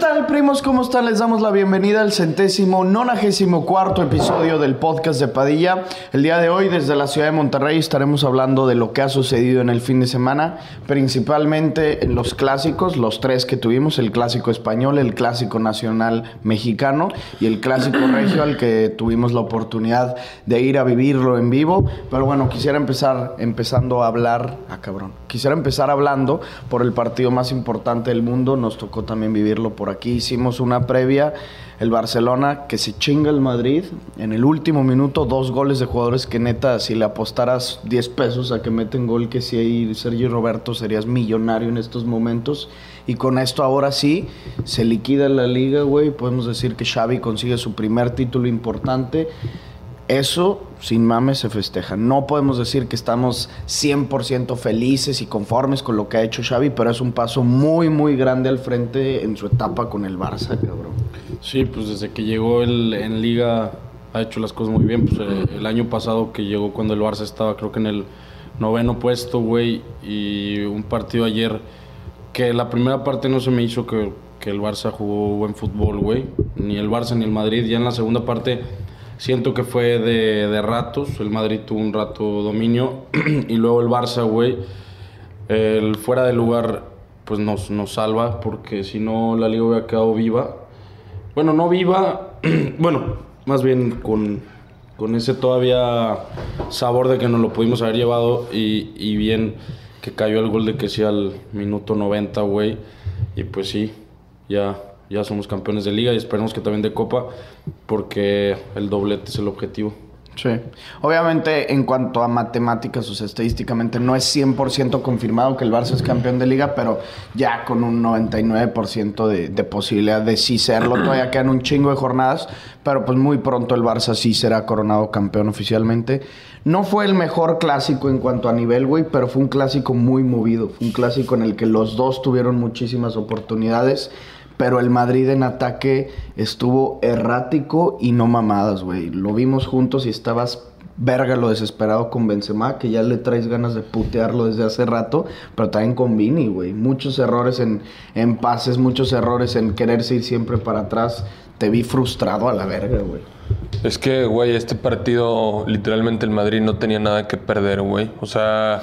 Tal, primos? ¿Cómo están? Les damos la bienvenida al centésimo, nonagésimo cuarto episodio del podcast de Padilla. El día de hoy, desde la ciudad de Monterrey, estaremos hablando de lo que ha sucedido en el fin de semana, principalmente en los clásicos, los tres que tuvimos: el clásico español, el clásico nacional mexicano y el clásico regio, al que tuvimos la oportunidad de ir a vivirlo en vivo. Pero bueno, quisiera empezar empezando a hablar. Ah, cabrón. Quisiera empezar hablando por el partido más importante del mundo. Nos tocó también vivirlo por aquí. Hicimos una previa, el Barcelona que se chinga el Madrid. En el último minuto, dos goles de jugadores que neta, si le apostaras 10 pesos a que meten gol, que si hay Sergio Roberto serías millonario en estos momentos. Y con esto ahora sí, se liquida la liga, güey. Podemos decir que Xavi consigue su primer título importante. Eso, sin mames, se festeja. No podemos decir que estamos 100% felices y conformes con lo que ha hecho Xavi, pero es un paso muy, muy grande al frente en su etapa con el Barça, cabrón. Sí, pues desde que llegó él en Liga ha hecho las cosas muy bien. Pues eh, el año pasado que llegó cuando el Barça estaba creo que en el noveno puesto, güey, y un partido ayer que la primera parte no se me hizo que el Barça jugó buen fútbol, güey. Ni el Barça ni el Madrid. Ya en la segunda parte siento que fue de, de ratos. El Madrid tuvo un rato dominio y luego el Barça, güey, el fuera de lugar pues nos, nos salva porque si no la liga hubiera quedado viva. Bueno, no viva, bueno, más bien con, con ese todavía sabor de que nos lo pudimos haber llevado y, y bien que cayó el gol de que sí al minuto 90, güey. Y pues sí, ya, ya somos campeones de liga y esperemos que también de copa porque el doblete es el objetivo. Sí. Obviamente, en cuanto a matemáticas, o sea, estadísticamente no es 100% confirmado que el Barça es campeón de liga, pero ya con un 99% de, de posibilidad de sí serlo. Todavía quedan un chingo de jornadas, pero pues muy pronto el Barça sí será coronado campeón oficialmente. No fue el mejor clásico en cuanto a nivel, güey, pero fue un clásico muy movido. Fue un clásico en el que los dos tuvieron muchísimas oportunidades pero el Madrid en ataque estuvo errático y no mamadas, güey. Lo vimos juntos y estabas verga lo desesperado con Benzema, que ya le traes ganas de putearlo desde hace rato, pero también con Vini, güey. Muchos errores en, en pases, muchos errores en quererse ir siempre para atrás. Te vi frustrado a la verga, güey. Es que, güey, este partido, literalmente el Madrid no tenía nada que perder, güey. O sea,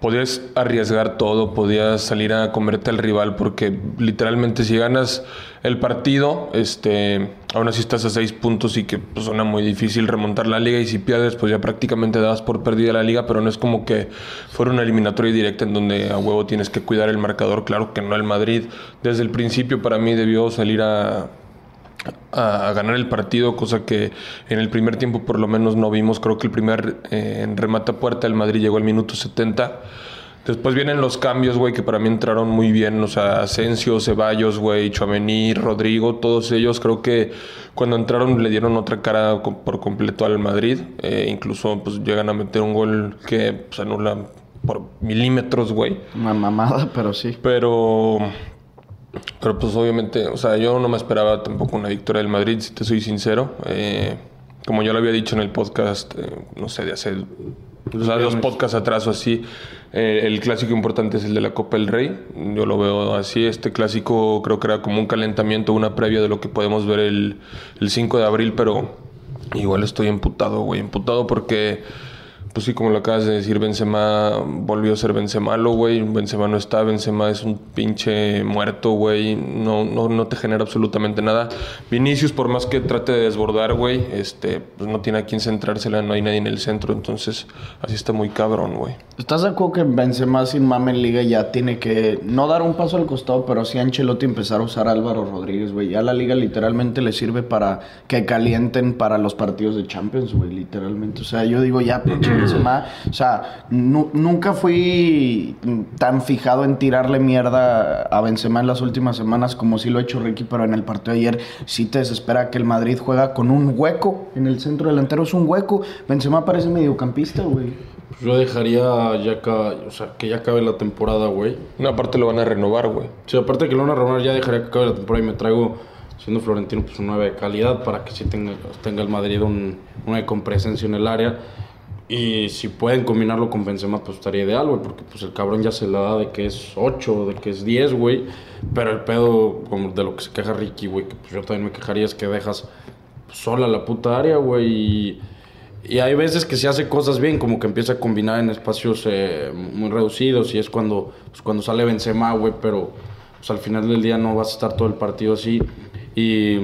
podías arriesgar todo, podías salir a comerte al rival, porque literalmente si ganas el partido, este, aún así estás a seis puntos y que pues, suena muy difícil remontar la liga y si pierdes, pues ya prácticamente dabas por perdida la liga, pero no es como que fuera una eliminatoria directa en donde a huevo tienes que cuidar el marcador, claro que no el Madrid. Desde el principio para mí debió salir a a, ganar el partido, cosa que en el primer tiempo por lo menos no vimos. Creo que el primer eh, en remata puerta el Madrid llegó al minuto 70. Después vienen los cambios, güey, que para mí entraron muy bien. O sea, Asensio, Ceballos, güey, Chuamení, Rodrigo, todos ellos creo que cuando entraron le dieron otra cara por completo al Madrid. Eh, incluso pues llegan a meter un gol que pues, anula por milímetros, güey. Una mamada, pero sí. Pero pero pues obviamente, o sea, yo no me esperaba tampoco una victoria del Madrid, si te soy sincero. Eh, como yo lo había dicho en el podcast, eh, no sé, de hace o sea, dos podcasts atrás o así, eh, el clásico importante es el de la Copa del Rey. Yo lo veo así. Este clásico creo que era como un calentamiento, una previa de lo que podemos ver el, el 5 de abril, pero igual estoy emputado, güey. Emputado porque pues sí, como lo acabas de decir, Benzema volvió a ser Benzemalo, güey. Benzema no está, Benzema es un pinche muerto, güey. No, no, no te genera absolutamente nada. Vinicius, por más que trate de desbordar, güey, este, pues no tiene a quién centrársela, no hay nadie en el centro. Entonces, así está muy cabrón, güey. ¿Estás de acuerdo que Benzema sin mame en liga ya tiene que no dar un paso al costado, pero sí a Ancelotti empezar a usar a Álvaro Rodríguez, güey? Ya la liga literalmente le sirve para que calienten para los partidos de Champions, güey, literalmente. O sea, yo digo ya, pinche Benzema, o sea, nu- nunca fui tan fijado en tirarle mierda a Benzema en las últimas semanas como sí lo ha hecho Ricky, pero en el partido de ayer sí te desespera que el Madrid juega con un hueco en el centro delantero, es un hueco. Benzema parece mediocampista, güey. Pues yo dejaría ya ca- o sea, que ya acabe la temporada, güey. No, aparte lo van a renovar, güey. Sí, aparte que lo van a renovar, ya dejaría que acabe la temporada y me traigo siendo Florentino pues un 9 de calidad para que sí tenga, tenga el Madrid un, una con presencia en el área. Y si pueden combinarlo con Benzema, pues estaría ideal, güey, porque pues el cabrón ya se la da de que es 8, de que es 10, güey. Pero el pedo, de lo que se queja Ricky, güey, que pues yo también me quejaría, es que dejas sola la puta área, güey. Y, y hay veces que se hace cosas bien, como que empieza a combinar en espacios eh, muy reducidos y es cuando, pues, cuando sale Benzema, güey, pero pues al final del día no vas a estar todo el partido así. Y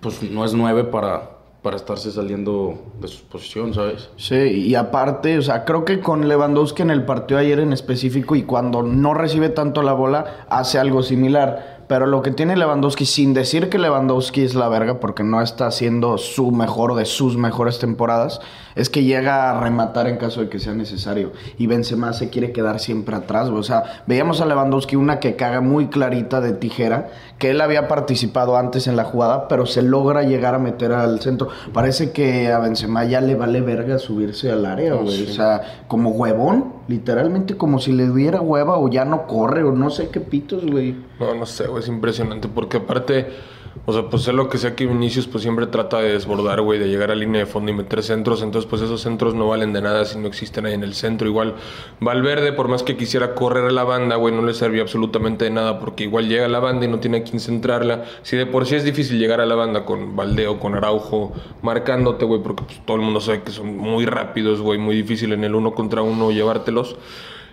pues no es 9 para para estarse saliendo de su posición, ¿sabes? Sí, y aparte, o sea, creo que con Lewandowski en el partido ayer en específico y cuando no recibe tanto la bola, hace algo similar. Pero lo que tiene Lewandowski, sin decir que Lewandowski es la verga, porque no está haciendo su mejor de sus mejores temporadas, es que llega a rematar en caso de que sea necesario. Y Benzema se quiere quedar siempre atrás, O sea, veíamos a Lewandowski una que caga muy clarita de tijera, que él había participado antes en la jugada, pero se logra llegar a meter al centro. Parece que a Benzema ya le vale verga subirse al área, oh, güey. O sea, como huevón, literalmente como si le diera hueva o ya no corre o no sé qué pitos, güey. No, no sé, güey es impresionante porque aparte, o sea, pues sé lo que sea que Vinicius pues siempre trata de desbordar, güey, de llegar a línea de fondo y meter centros, entonces pues esos centros no valen de nada si no existen ahí en el centro. Igual Valverde, por más que quisiera correr a la banda, güey, no le servía absolutamente de nada porque igual llega a la banda y no tiene a quién centrarla. Si de por sí es difícil llegar a la banda con Valdeo, con Araujo, marcándote, güey, porque pues, todo el mundo sabe que son muy rápidos, güey, muy difícil en el uno contra uno llevártelos.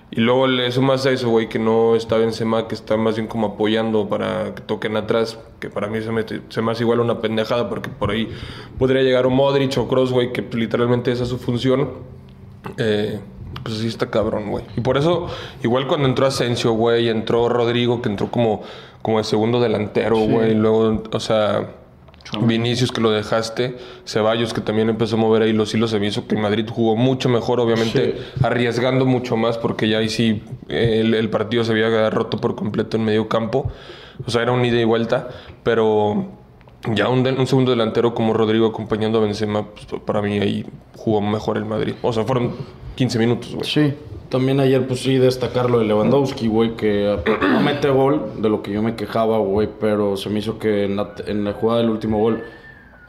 Y luego le sumas a eso, güey, que no está Benzema, que está más bien como apoyando para que toquen atrás, que para mí se me, se me hace igual una pendejada, porque por ahí podría llegar un Modric o Cross, güey, que literalmente esa es su función. Eh, pues sí está cabrón, güey. Y por eso, igual cuando entró Asensio, güey, entró Rodrigo, que entró como, como el segundo delantero, güey, y luego, o sea Vinicius que lo dejaste, Ceballos que también empezó a mover ahí los hilos, se hizo que Madrid jugó mucho mejor, obviamente arriesgando mucho más porque ya ahí sí el, partido se había roto por completo en medio campo, o sea, era un ida y vuelta, pero ya un, un segundo delantero como Rodrigo acompañando a Benzema, pues, para mí ahí jugó mejor el Madrid, o sea, fueron 15 minutos, güey. Sí. También ayer, pues sí, destacar lo de Lewandowski, güey, que no mete gol, de lo que yo me quejaba, güey, pero se me hizo que en la, jugada del último gol,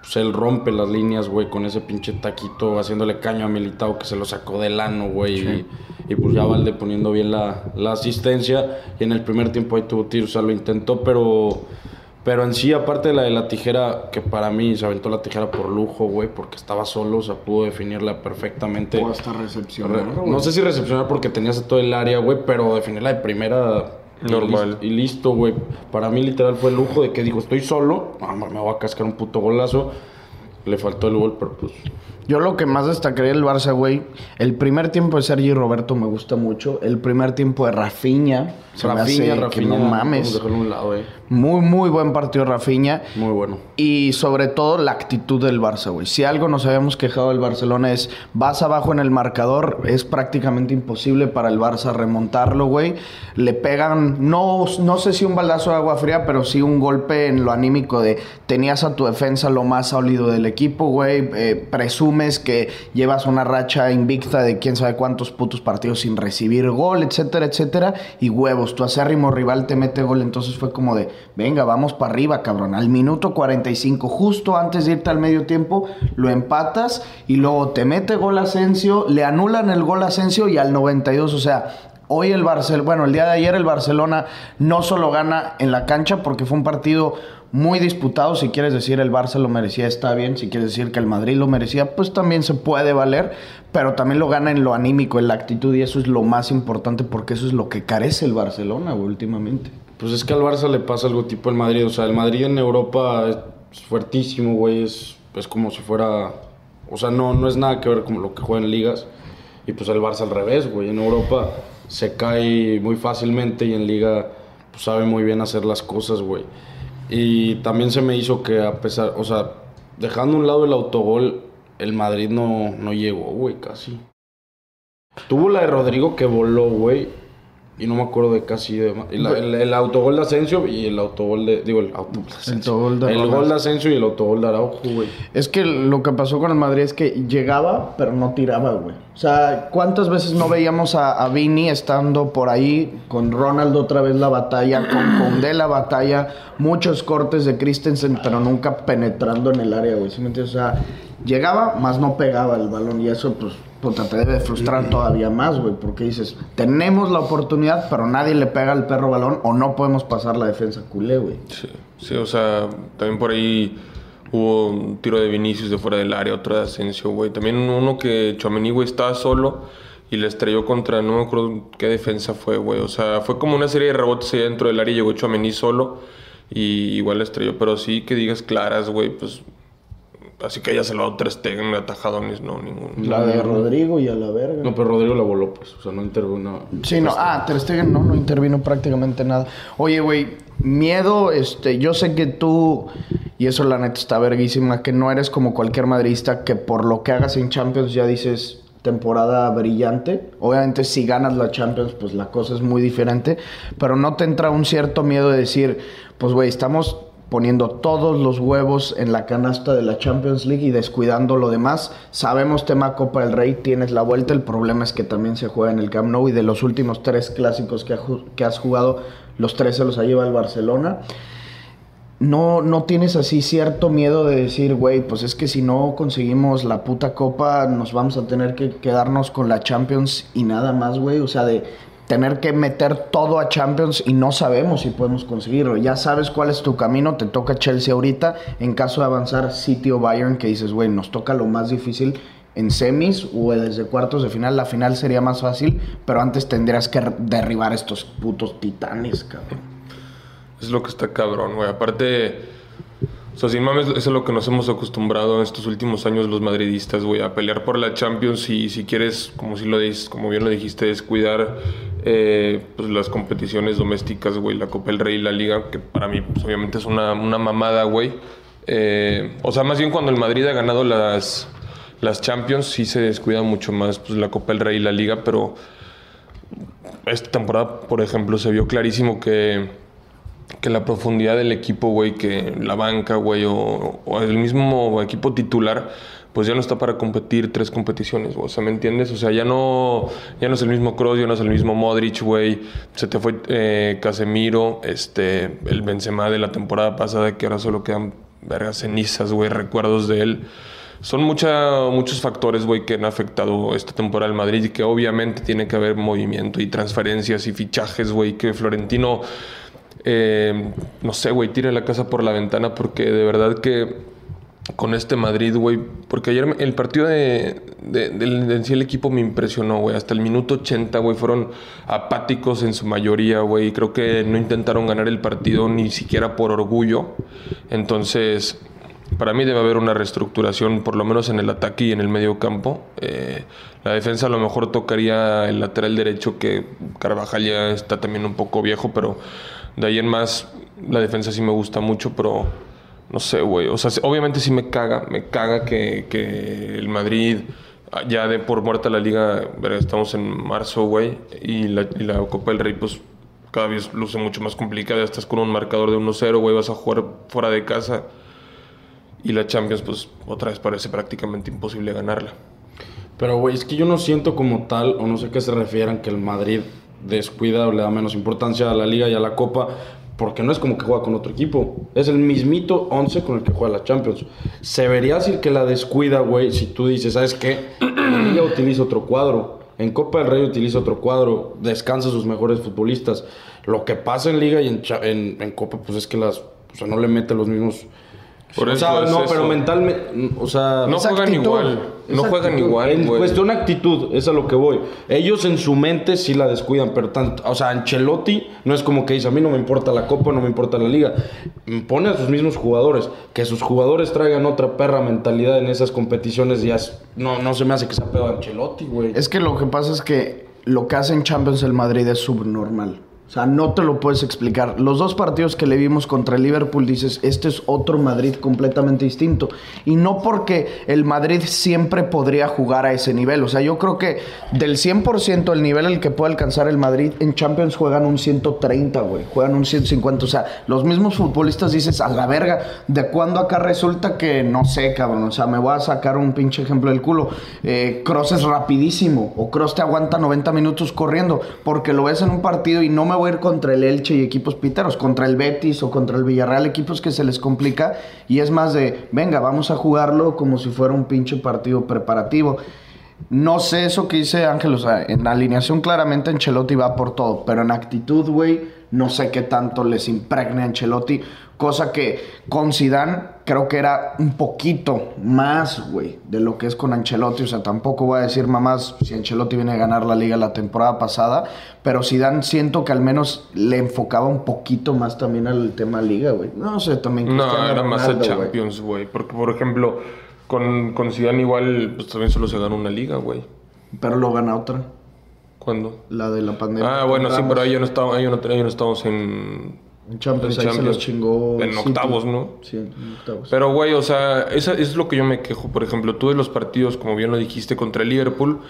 pues él rompe las líneas, güey, con ese pinche taquito, haciéndole caño a Militao, que se lo sacó del ano, güey, y, pues ya Valde poniendo bien la, la, asistencia, y en el primer tiempo ahí tuvo tiro, o sea, lo intentó, pero pero en sí, aparte de la de la tijera, que para mí se aventó la tijera por lujo, güey, porque estaba solo, o sea, pudo definirla perfectamente. O hasta recepcionar. no sé si recepcionar porque tenías todo el área, güey, pero definirla de primera. Normal. Y listo, güey. Para mí, literal, fue el lujo de que digo, estoy solo, ah, me voy a cascar un puto golazo. Le faltó el gol, pero pues yo lo que más destacaría del Barça, güey, el primer tiempo de Sergi Roberto me gusta mucho. El primer tiempo de Rafinha. Se Rafinha, me hace que no mames. Un lado, eh. Muy, muy buen partido Rafinha. Muy bueno. Y sobre todo la actitud del Barça, güey. Si algo nos habíamos quejado del Barcelona es vas abajo en el marcador, es prácticamente imposible para el Barça remontarlo, güey. Le pegan, no, no sé si un baldazo de agua fría, pero sí un golpe en lo anímico de tenías a tu defensa lo más sólido del equipo, güey. Eh, presume que llevas una racha invicta de quién sabe cuántos putos partidos sin recibir gol, etcétera, etcétera, y huevos, tu acérrimo rival te mete gol, entonces fue como de, venga, vamos para arriba, cabrón, al minuto 45, justo antes de irte al medio tiempo, lo empatas y luego te mete gol Asensio, le anulan el gol Asensio y al 92, o sea, Hoy el Barcelona, bueno, el día de ayer el Barcelona no solo gana en la cancha porque fue un partido muy disputado. Si quieres decir el Barça lo merecía, está bien. Si quieres decir que el Madrid lo merecía, pues también se puede valer. Pero también lo gana en lo anímico, en la actitud, y eso es lo más importante porque eso es lo que carece el Barcelona últimamente. Pues es que al Barça le pasa algo tipo el Madrid. O sea, el Madrid en Europa es fuertísimo, güey. Es, es como si fuera. O sea, no, no es nada que ver con lo que juega en ligas. Y pues el Barça al revés, güey. En Europa se cae muy fácilmente y en liga pues, sabe muy bien hacer las cosas, güey. Y también se me hizo que a pesar, o sea, dejando a un lado el autogol, el Madrid no, no llegó, güey, casi. Tuvo la de Rodrigo que voló, güey. Y no me acuerdo de casi de. El, el- el autogol de Asensio y el autogol de. Digo, el autogol de Asensio. autogol de El gol de Asensio y el autogol de Araujo, güey. Es que lo que pasó con el Madrid es que llegaba, pero no tiraba, güey. O sea, ¿cuántas veces no veíamos a, a Vini estando por ahí con Ronaldo otra vez la batalla, con Condé la batalla, muchos cortes de Christensen, pero nunca penetrando en el área, güey? ¿Sí me entiendes? O sea, llegaba, más no pegaba el balón y eso, pues, puta, te debe frustrar todavía más, güey, porque dices, tenemos la oportunidad, pero nadie le pega al perro balón o no podemos pasar la defensa culé, güey. Sí, sí, o sea, también por ahí hubo un tiro de Vinicius de fuera del área, otro de Asensio, güey. También uno que Chouameni, güey, estaba solo y le estrelló contra, no me acuerdo qué defensa fue, güey. O sea, fue como una serie de rebotes ahí dentro del área y llegó Chouameni solo y igual le estrelló. Pero sí que digas claras, güey, pues... Así que haya salvado tres Stegen, atajadones, no, ninguno. La de Rodrigo y a la verga. No, pero Rodrigo la voló, pues. O sea, no intervino. Sí, no. Ah, Ter Stegen no, no intervino prácticamente nada. Oye, güey, miedo, este, yo sé que tú, y eso la neta está verguísima, que no eres como cualquier madridista que por lo que hagas en Champions ya dices temporada brillante. Obviamente si ganas la Champions, pues la cosa es muy diferente, pero no te entra un cierto miedo de decir, pues güey, estamos poniendo todos los huevos en la canasta de la Champions League y descuidando lo demás. Sabemos tema Copa del Rey, tienes la vuelta, el problema es que también se juega en el Camp Nou y de los últimos tres clásicos que, has jugado, los tres se los ha llevado el Barcelona. No, no tienes así cierto miedo de decir, güey, pues es que si no conseguimos la puta copa, nos vamos a tener que quedarnos con la Champions y nada más, güey. O sea, de tener que meter todo a Champions y no sabemos si podemos conseguirlo. Ya sabes cuál es tu camino, te toca Chelsea ahorita. En caso de avanzar City o Bayern, que dices, güey, nos toca lo más difícil en semis o desde cuartos de final. La final sería más fácil, pero antes tendrías que derribar estos putos titanes, cabrón. Es lo que está cabrón, güey. Aparte, o sea, sin mames, eso es lo que nos hemos acostumbrado en estos últimos años los madridistas, güey, a pelear por la Champions y si quieres, como si lo dices, como bien lo dijiste, descuidar eh, pues, las competiciones domésticas, güey, la Copa del Rey la Liga, que para mí, pues, obviamente es una, una mamada, güey. Eh, o sea, más bien cuando el Madrid ha ganado las, las Champions, sí se descuida mucho más pues, la Copa del Rey y la Liga, pero esta temporada, por ejemplo, se vio clarísimo que, que la profundidad del equipo, güey, que la banca, güey, o el mismo equipo titular, pues ya no está para competir tres competiciones, güey. O sea, ¿me entiendes? O sea, ya no, ya no es el mismo Kroos, ya no es el mismo Modric, güey. Se te fue eh, Casemiro, este, el Benzema de la temporada pasada, que ahora solo quedan vergas cenizas, güey, recuerdos de él. Son mucha, muchos factores, güey, que han afectado esta temporada al Madrid y que obviamente tiene que haber movimiento y transferencias y fichajes, güey, que Florentino, eh, no sé, güey, tire la casa por la ventana porque de verdad que con este Madrid, güey, porque ayer el partido de, de, del- de sí el equipo me impresionó, güey, hasta el minuto 80, güey, fueron apáticos en su mayoría, güey, creo que no intentaron ganar el partido ni siquiera por orgullo, entonces... Para mí debe haber una reestructuración, por lo menos en el ataque y en el medio campo. Eh, la defensa a lo mejor tocaría el lateral derecho, que Carvajal ya está también un poco viejo, pero de ahí en más la defensa sí me gusta mucho, pero no sé, güey. O sea, obviamente sí me caga, me caga que, que el Madrid ah, ya de por muerta la liga, estamos en marzo, güey, y la, y la Copa del Rey, pues cada vez luce mucho más complicada. Estás con un marcador de 1-0, güey, vas a jugar fuera de casa. Y la Champions, pues otra vez parece prácticamente imposible ganarla. Pero, güey, es que yo no siento como tal, o no sé a qué se refieran, que el Madrid descuida o le da menos importancia a la Liga y a la Copa, porque no es como que juega con otro equipo. Es el mismito 11 con el que juega la Champions. Se vería decir que la descuida, güey, si tú dices, ¿sabes qué? En la Liga utiliza otro cuadro. En Copa del Rey utiliza otro cuadro. Descansa sus mejores futbolistas. Lo que pasa en Liga y en, en, Copa, pues es que las... O sea, no le mete los mismos... Por o eso sea, es no, eso. pero mentalmente... O sea... No juegan actitud, igual. No juegan actitud. igual, En güey. cuestión actitud, es a lo que voy. Ellos en su mente sí la descuidan, pero tanto, o sea, Ancelotti no es como que dice, a mí no me importa la copa, no me importa la liga. Pone a sus mismos jugadores, que sus jugadores traigan otra perra mentalidad en esas competiciones, ya es- no, no se me hace que sea pedo Ancelotti, güey. Es que lo que pasa es que lo que hace en Champions el Madrid es subnormal. O sea, no te lo puedes explicar. Los dos partidos que le vimos contra el Liverpool, dices, este es otro Madrid completamente distinto. Y no porque el Madrid siempre podría jugar a ese nivel. O sea, yo creo que del 100% el nivel al que puede alcanzar el Madrid, en Champions juegan un 130, güey. Juegan un 150. O sea, los mismos futbolistas dices, a la verga, ¿de cuándo acá resulta que, no sé, cabrón? O sea, me voy a sacar un pinche ejemplo del culo. Eh, Cross es rapidísimo. O Cross te aguanta 90 minutos corriendo. Porque lo ves en un partido y no me ir contra el Elche y equipos piteros, contra el Betis o contra el Villarreal, equipos que se les complica y es más de, venga, vamos a jugarlo como si fuera un pinche partido preparativo. No sé eso que dice Ángel, o sea, en alineación claramente Ancelotti va por todo, pero en actitud, güey, no sé qué tanto les impregne a Ancelotti, cosa que con Zidane creo que era un poquito más, güey, de lo que es con Ancelotti, o sea, tampoco voy a decir mamás si Ancelotti viene a ganar la liga la temporada pasada, pero Zidane siento que al menos le enfocaba un poquito más también al tema liga, güey. No sé, también No, Cristiano era más el. Champions, güey. Porque, por ejemplo, con, con Zidane igual, pues también solo se ganó una liga, güey. Pero lo gana otra, ¿Cuándo? la de la pandemia. Ah, bueno, sí, pero ahí ya no estábamos, ahí no, ahí no estábamos en... En Champions, ahí se los chingó. En City. octavos, ¿no? Sí, en octavos. Pero, güey, o sea, esa es lo que yo me quejo. Por ejemplo, tú de los partidos, como bien lo dijiste, contra el Liverpool.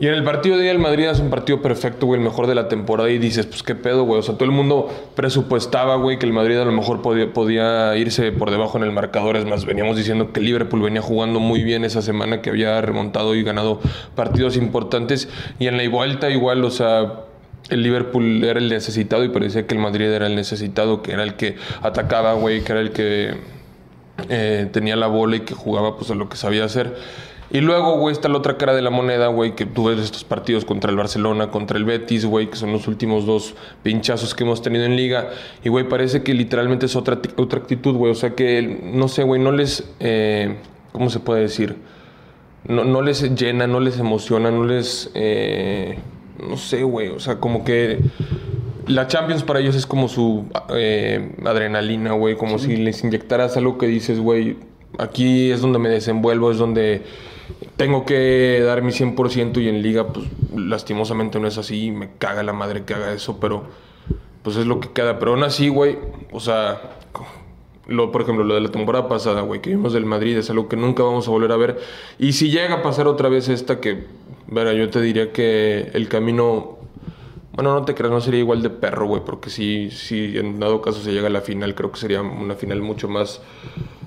Y en el partido de día el Madrid hace un partido perfecto, güey, el mejor de la temporada. Y dices, pues qué pedo, güey. O sea, todo el mundo presupuestaba, güey, que el Madrid a lo mejor podía, podía irse por debajo en el marcador. Es más, veníamos diciendo que el Liverpool venía jugando muy bien esa semana, que había remontado y ganado partidos importantes. Y en la vuelta, igual, o sea, el Liverpool era el necesitado y parecía que el Madrid era el necesitado, que era el que atacaba, güey, que era el que eh, tenía la bola y que jugaba pues a lo que sabía hacer. Y luego, güey, está la otra cara de la moneda, güey, que tú ves estos partidos contra el Barcelona, contra el Betis, güey, que son los últimos dos pinchazos que hemos tenido en liga. Y, güey, parece que literalmente es otra, otra actitud, güey. O sea que, no sé, güey, no les... eh, ¿Cómo se puede decir? No, no les llena, no les emociona, no les... eh, no sé, güey. O sea, como que... La Champions para ellos es como su eh, adrenalina, güey. Como si les inyectaras algo que dices, güey, aquí es donde me desenvuelvo, es donde tengo que dar mi 100% y en liga, pues lastimosamente no es así. y Me caga la madre que haga eso, pero pues es lo que queda. Pero aún así, güey, o sea, lo, por ejemplo, lo de la temporada pasada, güey, que vimos del Madrid es algo que nunca vamos a volver a ver. Y si llega a pasar otra vez esta que, verá, yo te diría que el camino, bueno, no te creas, no sería igual de perro, güey, porque si, si en dado caso se llega a la final, creo que sería una final mucho más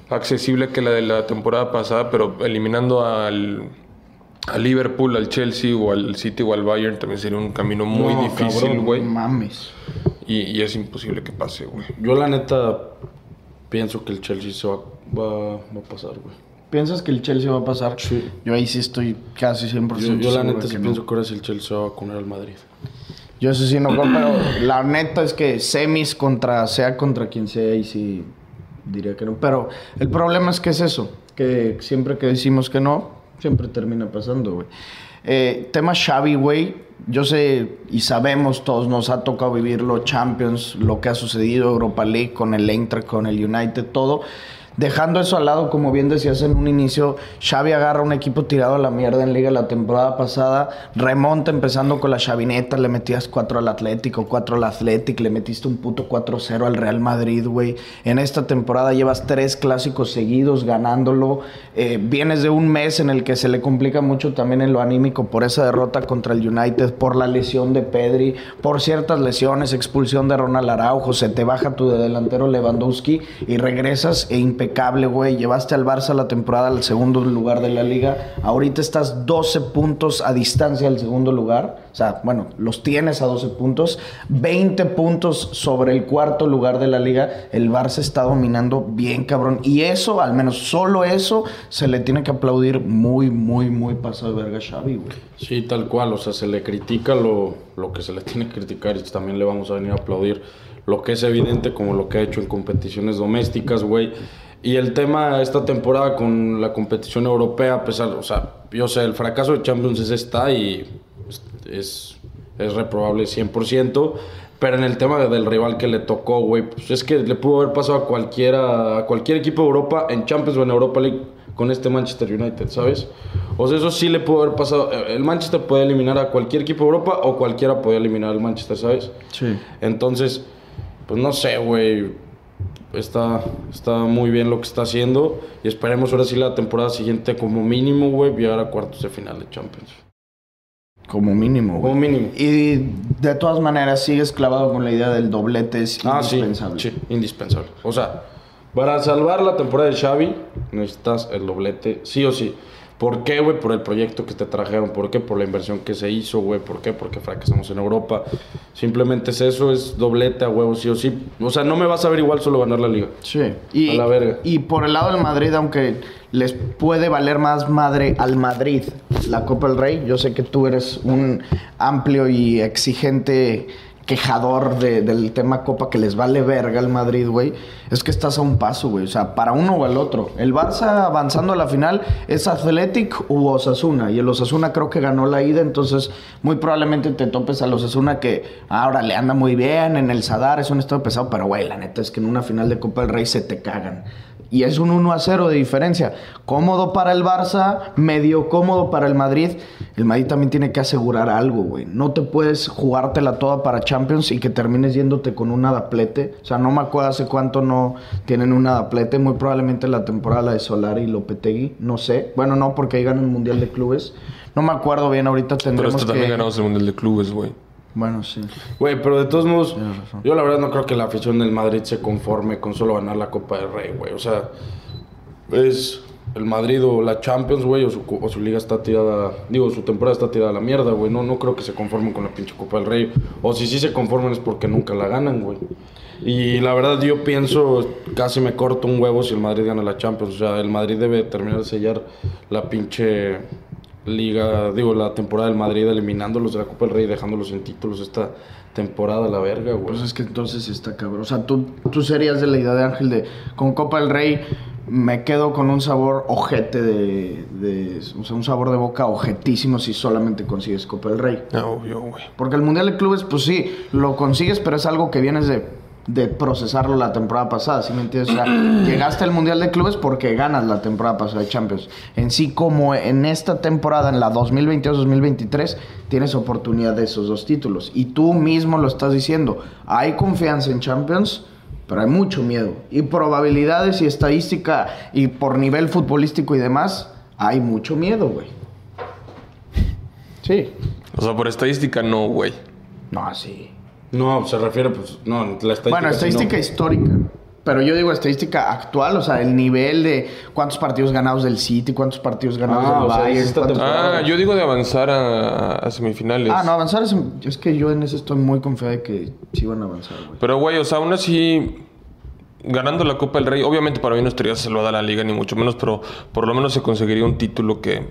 accesible que la de la temporada pasada, pero eliminando al, al Liverpool, al Chelsea o al City o al Bayern también sería un camino muy No, difícil, güey. Mames. Y, y es imposible que pase, güey. Yo la neta pienso que el Chelsea se va, va, va a pasar, güey. ¿Piensas que el Chelsea va a pasar? Sí. Yo ahí sí estoy casi 100% Yo, yo la neta sí no. pienso que ahora sí el Chelsea se va a vacunar al Madrid. Yo eso sí no creo, pero la neta es que semis contra, sea contra quien sea, y sí diría que no. Pero el problema es que es eso, que siempre que decimos que no, siempre termina pasando, güey. Eh, tema Xavi, güey, yo sé y sabemos todos, nos ha tocado vivirlo, Champions, lo que ha sucedido, Europa League, con el Eintracht, con el United, todo. Dejando eso al lado, como bien decías en un inicio, Xavi agarra un equipo tirado a la mierda en liga la temporada pasada, remonta empezando con la Chavineta, le metías 4 al Atlético, 4 al Athletic, le metiste un puto 4-0 al Real Madrid, güey. En esta temporada llevas tres clásicos seguidos ganándolo. Eh, vienes de un mes en el que se le complica mucho también en lo anímico por esa derrota contra el United, por la lesión de Pedri, por ciertas lesiones, expulsión de Ronald Araujo, se te baja tu delantero Lewandowski y regresas e impecable, güey. Llevaste al Barça la temporada al segundo lugar de la liga. Ahorita estás 12 puntos a distancia del segundo lugar. O sea, bueno, los tienes a 12 puntos. 20 puntos sobre el cuarto lugar de la liga. El Barça está dominando bien, cabrón. Y eso, al menos solo eso, se le tiene que aplaudir muy, muy, muy pasado de verga Xavi, güey. Sí, tal cual, o sea, se le critica lo, lo que se le tiene que criticar y también le vamos a venir a aplaudir lo que es evidente como lo que ha hecho en competiciones domésticas, güey. Y el tema esta temporada con la competición europea, a pesar, o sea, yo sé, el fracaso de Champions es está y es, es reprobable 100%, pero en el tema del rival que le tocó, güey, pues es que le pudo haber pasado a cualquiera, a cualquier equipo de Europa, en Champions o en Europa League, con este Manchester United, ¿sabes? O sea, eso sí le pudo haber pasado. Eh, El Manchester puede eliminar a cualquier equipo de Europa o cualquiera puede eliminar al Manchester, ¿sabes? Sí. Entonces, pues no sé, güey. Está, está muy bien lo que está haciendo. Y esperemos ahora sí la temporada siguiente, como mínimo, güey, llegar a cuartos de final de Champions. Como mínimo, güey. Como mínimo. Y de todas maneras sigues clavado con la idea del doblete, es Ah, sí, indispensable. sí, indispensable. O sea, para salvar la temporada de Xavi, necesitas el doblete, sí o sí. ¿Por qué, güey? Por el proyecto que te trajeron. ¿Por qué? Por la inversión que se hizo, güey. ¿Por qué? Porque fracasamos en Europa. Simplemente es eso, es doblete a huevo, sí o sí. O sea, no me vas a ver igual solo ganar la liga. Sí. Y, A la verga. y por el lado del Madrid, aunque les puede valer más madre al Madrid la Copa del Rey, yo sé que tú eres un amplio y exigente quejador de- del tema Copa que les vale verga al Madrid, güey. Es que estás a un paso, güey. O sea, para uno o al otro. El Barça avanzando a la final es Athletic u Osasuna. Y el Osasuna creo que ganó la ida, entonces muy probablemente te topes al Osasuna que ahora le anda muy bien en el Sadar, es un estado pesado, pero güey, la neta es que en una final de Copa del Rey se te cagan. Y es un 1 a 0 de diferencia. Cómodo para el Barça, medio cómodo para el Madrid. El Madrid también tiene que asegurar algo, güey. No te puedes jugártela toda para Champions y que termines yéndote con un adaplete. O sea, no me acuerdo hace cuánto no tienen un adaplete. Muy probablemente la temporada de Solari y Lopetegui. No sé. Bueno, no, porque ahí ganan el Mundial de Clubes. No me acuerdo bien. Ahorita Pero tendremos esto que... también ganamos el Mundial de Clubes, güey. Bueno, sí. Güey, pero de todos modos, yo la verdad no creo que la afición del Madrid se conforme con solo ganar la Copa del Rey, güey. O sea, es el Madrid o la Champions, güey, o su, o su liga está tirada, digo, su temporada está tirada a la mierda, güey. No, no creo que se conformen con la pinche Copa del Rey. O si sí se conforman es porque nunca la ganan, güey. Y la verdad yo pienso, casi me corto un huevo si el Madrid gana la Champions. O sea, el Madrid debe terminar de sellar la pinche liga, digo, la temporada del Madrid eliminándolos de la Copa del Rey y dejándolos sin títulos esta temporada a la verga, güey. Pues es que entonces está cabrón. O sea, tú, tú serías de la idea de Ángel de con Copa del Rey me quedo con un sabor ojete de, de- O sea, un sabor de boca ojetísimo si solamente consigues Copa del Rey. Ah, obvio, güey. Porque el Mundial de Clubes, pues sí, lo consigues, pero es algo que vienes de, de procesarlo la temporada pasada, ¿sí me entiendes? O sea, llegaste al Mundial de Clubes porque ganas la temporada pasada de Champions. En sí, como en esta temporada, en la 2022-2023, tienes oportunidad de esos dos títulos. Y tú mismo lo estás diciendo, hay confianza en Champions, pero hay mucho miedo. Y probabilidades y estadística y por nivel futbolístico y demás, hay mucho miedo, güey. Sí. O sea, por estadística no, güey. No, sí. No, se refiere, pues, no, la estadística. Bueno, estadística histórica. Pero yo digo estadística actual, o sea, el nivel de cuántos partidos ganados del City, cuántos partidos ganados Ah, del o sea, Bayern. cuántos-. Ah, yo digo de avanzar a, a semifinales. Ah, no, avanzar es, es que yo en eso estoy muy confiado de que sí van a avanzar, güey. Pero, güey, o sea, aún así, ganando la Copa del Rey, obviamente para mí no estaría salvada la liga, ni mucho menos, pero por lo menos se conseguiría un título que,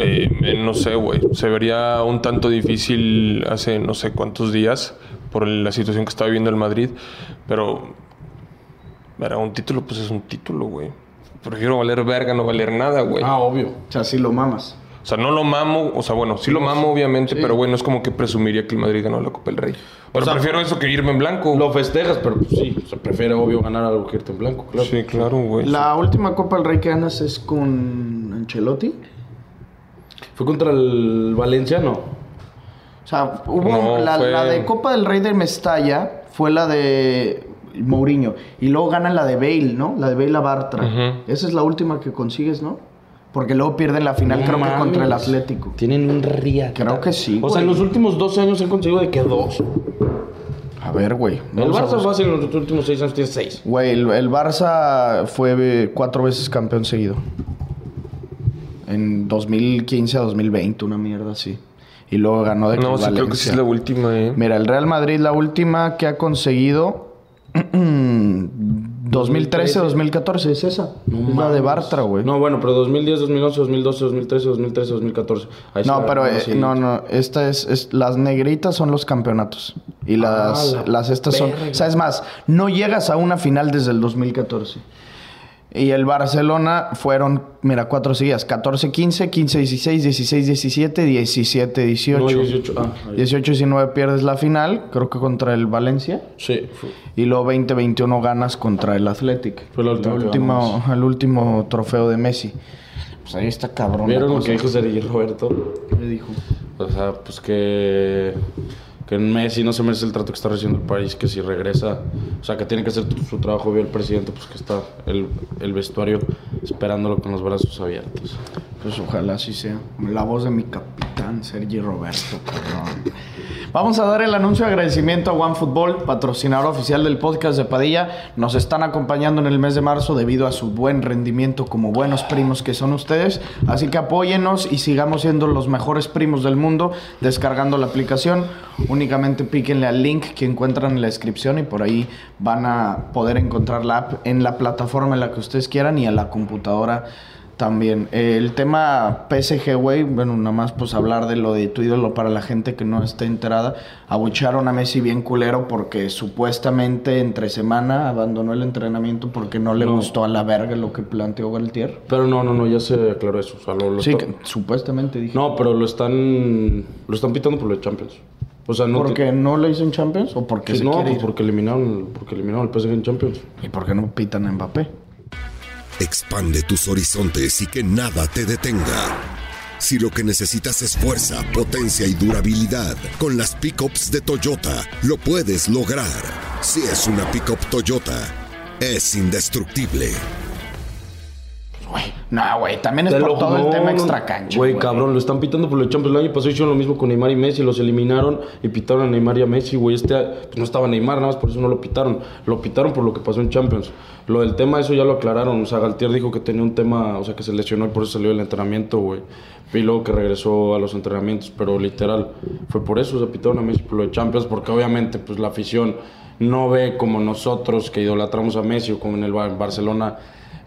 eh, eh, no sé, güey, se vería un tanto difícil hace no sé cuántos días por la situación que está viviendo el Madrid, pero, era un título, pues es un título, güey. Prefiero valer verga, no valer nada, güey. Ah, obvio. O sea, sí lo mamas. O sea, no lo mamo, o sea, bueno, sí lo mamo, obviamente, pero, güey, no es como que presumiría que el Madrid ganó la Copa del Rey. Pero sea, prefiero eso que irme en blanco. Lo festejas, pero pues, sí, se prefiere, obvio, ganar algo que irte en blanco, claro. Sí, claro, güey. La última Copa del Rey que ganas es con Ancelotti. ¿Fue contra el Valencia? No. O sea, hubo No, la, fue- la de Copa del Rey de Mestalla, fue la de Mourinho. Y luego gana la de Bale, ¿no? La de Bale a Bartra. Esa es la última que consigues, ¿no? Porque luego pierden la final, No creo que contra el Atlético. Tienen un ría. Creo que sí. O sea, en los últimos 12 años han conseguido de que dos. A ver, güey. El Barça buscar. fácil en los últimos 6 años tiene 6. Güey, el, el Barça fue cuatro veces campeón seguido. En 2015 a 2020, una mierda así. Y luego ganó de No, sí, creo que sí es la última, eh. Mira, el Real Madrid, la última que ha conseguido. 2013-2014, es esa. es la de Bartra, güey. No, No, bueno, pero 2010, 2011, 2012, 2013, 2013, 2014. Ahí está, pero eh, no, no. Esta es, es- Las negritas son los campeonatos. Y las, Ah, la las estas son. O sea, es más, no llegas a una final desde el 2014. Y el Barcelona fueron, mira, cuatro seguidas. 14-15, 15-16, 16-17, 17-18. No, 18. Ah, ahí. 18-19 pierdes la final, creo que contra el Valencia. Sí, fue- Y luego 20-21 ganas contra el Athletic. Fue la última el último, el último trofeo de Messi. Pues ahí está cabrón. ¿Vieron lo que dijo Sergio Roberto? ¿Qué dijo? O sea, pues que, que Messi no se merece el trato que está recibiendo el país, que si regresa, o sea, que tiene que hacer su trabajo, vio el presidente, pues que está el, el vestuario esperándolo con los brazos abiertos. Pues ojalá así sea. La voz de mi capitán, Sergi Roberto, cabrón. Vamos a dar el anuncio de agradecimiento a OneFootball, patrocinador oficial del podcast de Padilla. Nos están acompañando en el mes de marzo debido a su buen rendimiento como buenos primos que son ustedes. Así que apóyennos y sigamos siendo los mejores primos del mundo descargando la aplicación. Únicamente píquenle al link que encuentran en la descripción y por ahí van a poder encontrar la app en la plataforma en la que ustedes quieran y a la computadora también. Eh, el tema PSG, güey, bueno, nada más pues hablar de lo de tu ídolo para la gente que no esté enterada. Abucharon a Messi bien culero porque supuestamente entre semana abandonó el entrenamiento porque no le No. gustó a la verga lo que planteó Galtier. Pero no, no, no, ya se aclaró eso. O sea, lo, lo Sí, está- que supuestamente dije. No, pero lo están, lo están pitando por los Champions. O sea, no... te- ¿Porque no le hizo en Champions o porque Sí, se no, quiere pues ir? porque eliminaron, porque eliminaron al PSG en Champions. ¿Y por qué no pitan a Mbappé? Expande tus horizontes y que nada te detenga. Si lo que necesitas es fuerza, potencia y durabilidad, con las pickups de Toyota lo puedes lograr. Si es una pickup Toyota, es indestructible. No, güey, también es por todo el tema extra cancha. Güey, cabrón, lo están pitando por los Champions. El año pasado hicieron lo mismo con Neymar y Messi. Los eliminaron y pitaron a Neymar y a Messi, güey. Este pues no estaba Neymar, nada más por eso no lo pitaron. Lo pitaron por lo que pasó en Champions. Lo del tema, eso ya lo aclararon. O sea, Galtier dijo que tenía un tema, o sea, que se lesionó y por eso salió del entrenamiento, güey. Y luego que regresó a los entrenamientos. Pero literal, fue por eso. Se pitaron a Messi por lo de Champions, porque obviamente, pues la afición no ve como nosotros que idolatramos a Messi o como en el Bar- Barcelona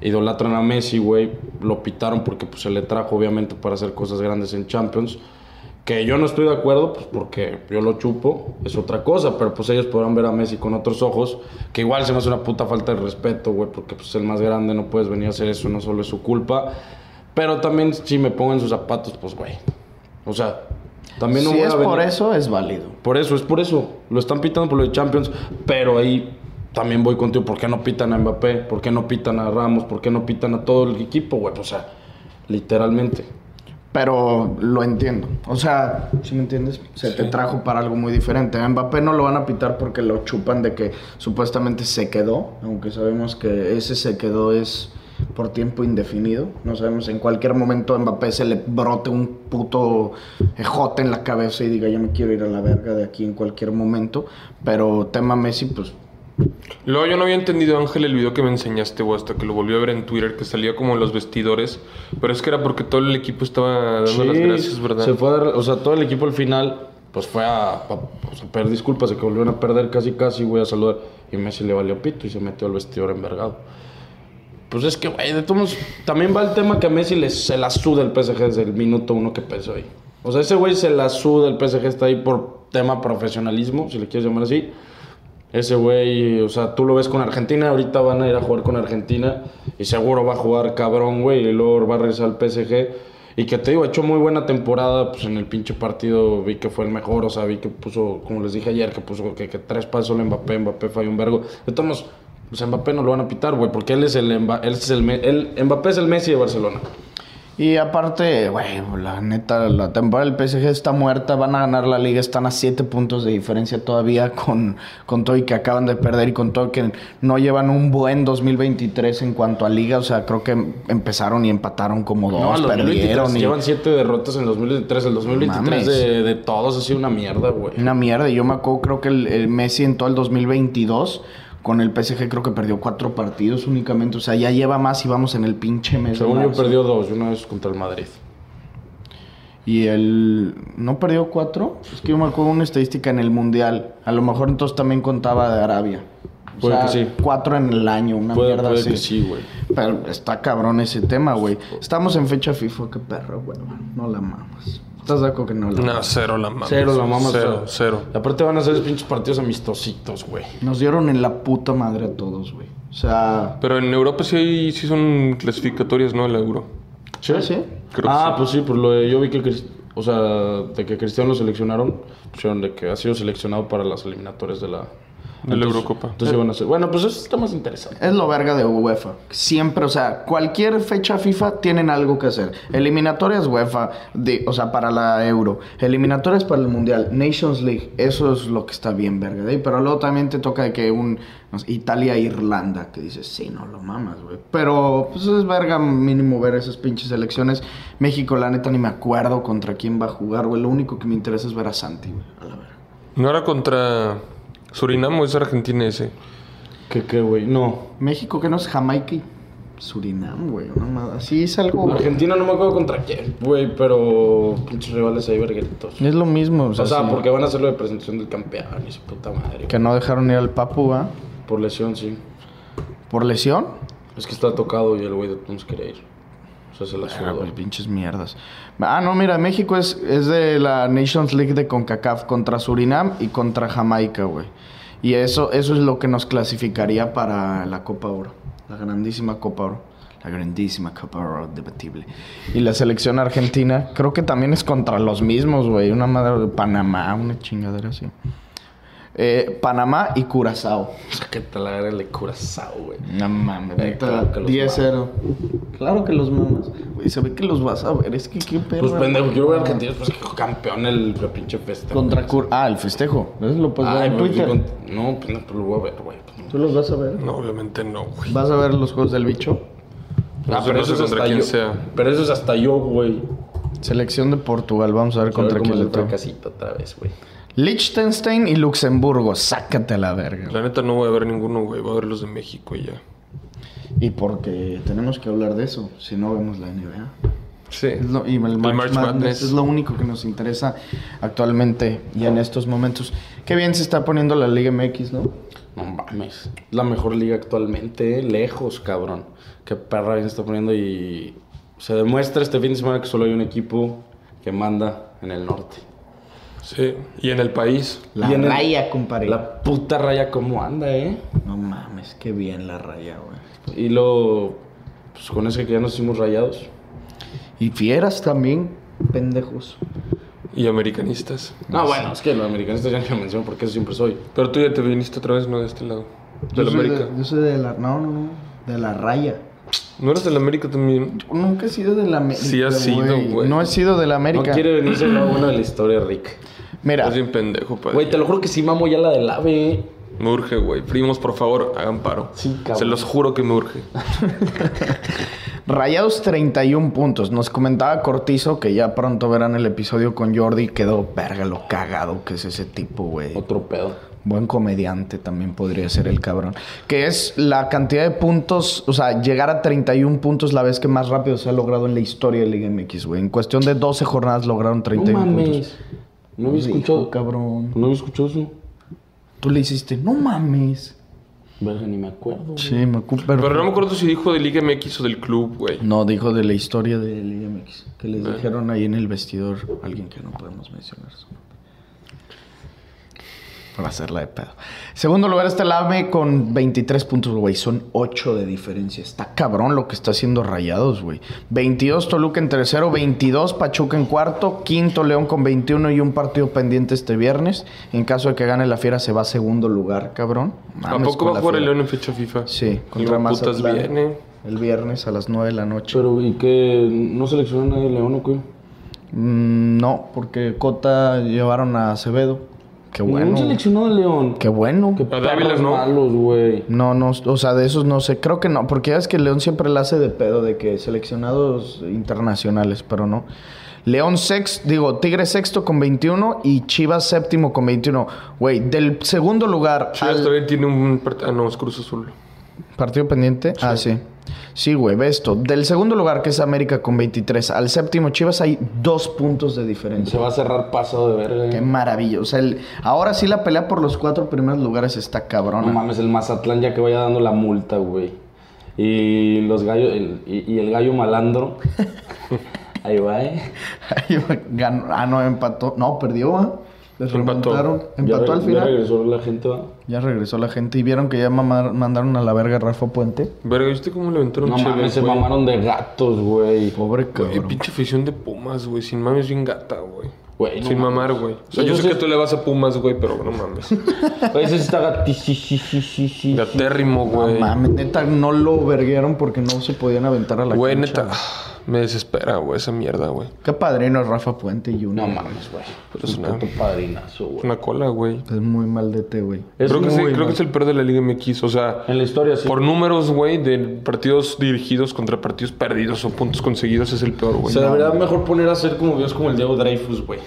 idolatran a Messi, güey, lo pitaron porque pues, se le trajo obviamente para hacer cosas grandes en Champions. Que yo no estoy de acuerdo, pues porque yo lo chupo, es otra cosa, pero pues ellos podrán ver a Messi con otros ojos, que igual se me hace una puta falta de respeto, güey, porque pues es el más grande, no puedes venir a hacer eso, no solo es su culpa. Pero también si me pongo en sus zapatos, pues güey. O sea, también no si voy es a por eso, es válido. por eso, es por eso. Lo están pitando por lo de Champions, pero ahí también voy contigo. ¿Por qué no pitan a Mbappé? ¿Por qué no pitan a Ramos? ¿Por qué no pitan a todo el equipo, güey? O sea, literalmente. Pero lo entiendo. O sea, si me entiendes? Se te trajo para algo muy diferente. A Mbappé no lo van a pitar porque lo chupan de que supuestamente se quedó, aunque sabemos que ese se quedó es por tiempo indefinido. No sabemos, en cualquier momento a Mbappé se le brote un puto ejote en la cabeza y diga, yo me quiero ir a la verga de aquí en cualquier momento. Pero tema Messi, pues Luego yo no había entendido, Ángel, el video que me enseñaste, hasta que lo volví a ver en Twitter, que salía como en los vestidores. Pero es que era porque todo el equipo estaba dando las gracias, ¿verdad? Se fue a dar, o sea, todo el equipo al final, pues fue a, a- sea, pedir disculpas de que volvieron a perder casi, casi, güey, a saludar. Y Messi le valió pito y se metió al vestidor envergado. Pues es que, güey, de todos también va el tema que a Messi le, se la suda el PSG desde el minuto uno que empezó ahí. O sea, ese güey se la suda, el PSG está ahí por tema profesionalismo, si le quieres llamar así. Ese güey, o sea, tú lo ves con Argentina, ahorita van a ir a jugar con Argentina y seguro va a jugar cabrón, güey, y luego va a regresar al PSG. Y que te digo, ha hecho muy buena temporada, pues en el pinche partido vi que fue el mejor, o sea, vi que puso, como les dije ayer, que puso que, tres pasos solo Mbappé, Mbappé falló un vergo. Modos, pues a Mbappé no lo van a pitar, güey, porque él es el, él es el, él- Mbappé es el Messi de Barcelona. Y aparte, güey, la neta, la temporada del PSG está muerta, van a ganar la liga, están a 7 puntos de diferencia todavía con, con todo y que acaban de perder y con todo que no llevan un buen 2023 en cuanto a liga, o sea, creo que empezaron y empataron como dos, No, el 2023 perdieron y llevan siete derrotas en el 2023, el 2023 Mames. de, de todos ha sido una mierda, güey. una mierda. Y Yo me acuerdo, creo que el, el Messi en todo el 2022 con el PSG creo que perdió cuatro partidos únicamente, o sea, ya lleva más y vamos en el pinche mes. Según yo perdió dos, y una vez contra el Madrid. Y él no perdió cuatro. Es que yo me acuerdo una estadística en el mundial. A lo mejor entonces también contaba de Arabia. O Puede sea, que sí. cuatro en el año, una Puede, mierda puede así. que sí, güey. Pero está cabrón ese tema, güey. Estamos en fecha FIFA, qué perro, güey. No la mamas. ¿Estás de acuerdo que no la No, mamas? cero la mamas. Cero la mamas. Cero, o sea, cero. y Aparte van a ser pinches partidos amistositos, güey. Nos dieron en la puta madre a todos, güey. O sea... Pero en Europa sí, hay- sí son clasificatorias, ¿no? El euro. ¿Sí? ¿Sí? Creo ah, que sí. pues sí, pues lo de- yo vi que, o sea, de que Cristiano lo seleccionaron, pusieron de que ha sido seleccionado para las eliminatorias de la... De la Eurocopa. Entonces iban a ser... Bueno, pues eso está más interesante. Es lo verga de UEFA. Siempre, o sea, cualquier fecha FIFA tienen algo que hacer. Eliminatorias UEFA, de, o sea, para la Euro. Eliminatorias para el Mundial. Nations League. Eso es lo que está bien verga de ahí. Pero luego también te toca de que un no sé, Italia-Irlanda, que dices, sí, no lo mamas, güey. Pero pues es verga mínimo ver esas pinches elecciones. México, la neta, ni me acuerdo contra quién va a jugar, güey. Lo único que me interesa es ver a Santi, güey. A la verga. ¿No era contra Surinam o es Argentina ese? ¿Qué, qué, güey? No. México, que no es Jamaica y Surinam, güey. Una madre. Así es algo. güey. Argentina no me acuerdo contra quién, güey, pero pinches rivales ahí vergueritos. Es lo mismo, o O sea, sea, sí. porque van a hacer lo de presentación del campeón y su puta madre. que no dejaron ir al Papu, ¿va? Por lesión, sí. ¿Por lesión? Es que está tocado y el güey de Tunes quiere ir. O sea, se la Ah, pues pinches mierdas. Ah, no, mira, México es, es de la Nations League de CONCACAF contra Surinam y contra Jamaica, güey. Y eso, eso es lo que nos clasificaría para la Copa Oro. La grandísima Copa Oro. La grandísima Copa Oro debatible. Y la selección argentina, creo que también es contra los mismos, güey. Una madre de Panamá, una chingadera así. Eh, Panamá y Curazao. Sáquete la verga de Curazao, güey. No mames, Eh, claro que los 10-0. Claro que los mamas. Güey, se ve que los vas a ver. Es que qué perro. Pues pendejo, quiero ver a Argentina después que campeón el, el pinche festejo. Contra Cur... Ah, el festejo. Eso lo puedes ver en pues, Twitter. con- No, pues no, pues lo voy a ver, güey. Pues, ¿Tú los vas a ver? No, obviamente no, güey. ¿Vas a ver los juegos del bicho? Ah, pero eso es contra hasta yo. sea. Pero eso es hasta yo, güey. Selección de Portugal. Vamos a ver Quiero contra ver cómo quién le el toca. fracasito otra vez, güey. Liechtenstein y Luxemburgo. Sácate a la verga. La neta no voy a ver ninguno, güey. Voy a ver los de México y ya. Y porque tenemos que hablar de eso. Si no vemos la NBA. Sí. Es lo- y el March, March Madness, Madness. es lo único que nos interesa actualmente y en estos momentos. Qué bien se está poniendo la Liga MX, ¿no? No mames. La mejor liga actualmente, eh, lejos, cabrón. Qué perra bien se está poniendo y se demuestra este fin de semana que solo hay un equipo que manda en el norte. Sí. Y en el país. La Y en el- raya, compadre. La puta raya cómo anda, eh. No mames, qué bien la raya, güey. Y luego, pues con ese que ya nos hicimos rayados. Y fieras también, pendejos. Y americanistas. No, bueno, es que los americanistas ya ni lo menciono porque eso siempre soy. Pero tú ya te viniste otra vez, ¿no? De este lado. De Yo la América. de- yo soy de la. No, no, no. De la raya. ¿No eres de la América también? Yo nunca he sido de la América. Sí has sido, güey. No he sido de la América. No quiere venirse lo bueno de la historia, Rick. Mira, Estás bien pendejo, padre. Güey, te lo juro que sí mamo ya la del ave. Me urge, güey. Primos, por favor, hagan paro. Sí, cabrón. Se los juro que me urge. Rayados 31 puntos. Nos comentaba Cortizo que ya pronto verán el episodio con Jordi. Quedó verga lo cagado que es ese tipo, güey. Otro pedo. Buen comediante también podría ser el cabrón. Que es la cantidad de puntos, o sea, llegar a 31 puntos la vez que más rápido se ha logrado en la historia de Liga MX, güey. En cuestión de 12 jornadas lograron 31 no puntos. mames. No había Hijo, escuchado. cabrón. No había escuchado eso. Tú le hiciste, no mames. Verga, ni me acuerdo. güey. Sí, me ocupa. Pero no me acuerdo si dijo de Liga MX o del club, güey. No, dijo de la historia de Liga MX. Que les dijeron ahí en el vestidor alguien que no podemos mencionar su nombre. Para hacerla de pedo. Segundo lugar está el AVE con 23 puntos, güey. Son 8 de diferencia. Está cabrón lo que está haciendo Rayados, güey. 22 Toluca en tercero, 22 Pachuca en cuarto, quinto León con 21 y un partido pendiente este viernes. En caso de que gane la Fiera se va a segundo lugar, cabrón. ¿A Mames poco con va a jugar el. León en fecha FIFA? Sí, Contra Mazatlán. viene. El viernes a las 9 de la noche. Pero, ¿y qué? ¿No seleccionó a nadie de León o qué? Mm, no, porque Cota llevaron a Acevedo. Qué bueno. Un seleccionado de León. Qué bueno. Qué perros ¿no? malos, güey. No, no, o sea, de esos no sé. Creo que no, porque ya es que León siempre la hace de pedo de que seleccionados internacionales, pero no. León sexto, digo, Tigre sexto con 21 y Chivas séptimo con 21. Güey, del segundo lugar Chivas al todavía tiene un... Ah, no, es Cruz Azul. partido pendiente. Ah, sí. Sí, güey, ve esto. Del segundo lugar, que es América con 23, al séptimo Chivas hay dos puntos de diferencia. Se va a cerrar pasado de verga. Qué eh. maravilla. O sea, el- ahora sí la pelea por los cuatro primeros lugares está cabrona. No mames, el Mazatlán ya que vaya dando la multa, güey. Y los gallos, el- y, y el gallo malandro. Ahí va, eh. Ganó- ah, no, empató. No, perdió, ¿ah? Les Empató. remontaron. Empató Ya al final. Ya regresó la gente, va. Ya regresó la gente y vieron que ya mamar- mandaron a la verga a Rafa Puente. Verga, ¿viste cómo le aventaron No chévere, mames, se güey? mamaron de gatos, güey. Pobre Güey, cabrón. pinche afición de Pumas, güey. Sin mames, bien gata, güey. Güey, no Sin mames. mamar, güey. O sea, Yo yo sé sé- que tú le vas a Pumas, güey, pero no mames. Güey, ese está gati, sí, sí, sí, sí, sí. Gatérrimo, No güey. mames, neta, no lo verguieron porque no se podían aventar a la Güey, cancha. neta. Me desespera, güey, esa mierda, güey. Qué padrino es Rafa Puente y uno. No mames, güey. Pero Es un una- padrinazo, Es güey. una cola, güey. Es muy mal de té, güey. Es Creo que, sí, creo es el peor de la Liga MX. O sea, En la historia, sí. por números, güey, de partidos dirigidos contra partidos perdidos o puntos conseguidos es el peor, güey. Se debería mejor poner a hacer como videos como el Diego Dreyfus, güey.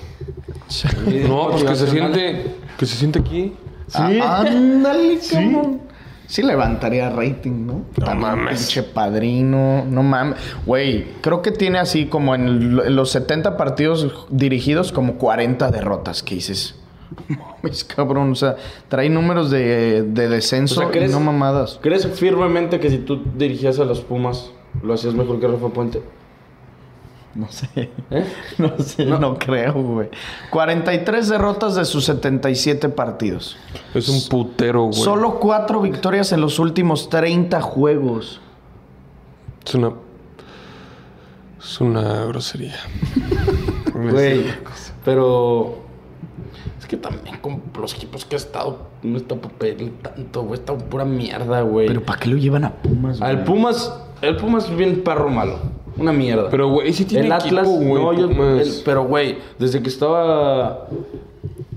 No, pues que se siente. Que se siente aquí. Sí. ándale, cabrón. Sí levantaría rating, ¿no? No También mames. Pinche padrino. No mames. Güey, creo que tiene así como en, el- en los 70 partidos dirigidos como 40 derrotas que dices. Mames, cabrón. O sea, trae números de, de descenso O sea, y ¿crees- no mamadas. ¿Crees firmemente que si tú dirigías a los Pumas, lo hacías mejor que Rafa Puente? No sé. ¿Eh? No sé, no, creo, güey. 43 derrotas de sus 77 partidos. Es un putero, güey. Solo 4 victorias en los últimos 30 juegos. Es una. Es una grosería. Güey. Pero. Es que también con los equipos que ha estado, no está pedirle tanto, güey. Está pura mierda, güey. Pero ¿para qué lo llevan a Pumas, güey? Al Pumas, el Pumas es bien perro malo. Una mierda. Pero, güey, sí tiene el equipo, Atlas, güey, no, yo, Pumas. el- pero güey, desde que estaba.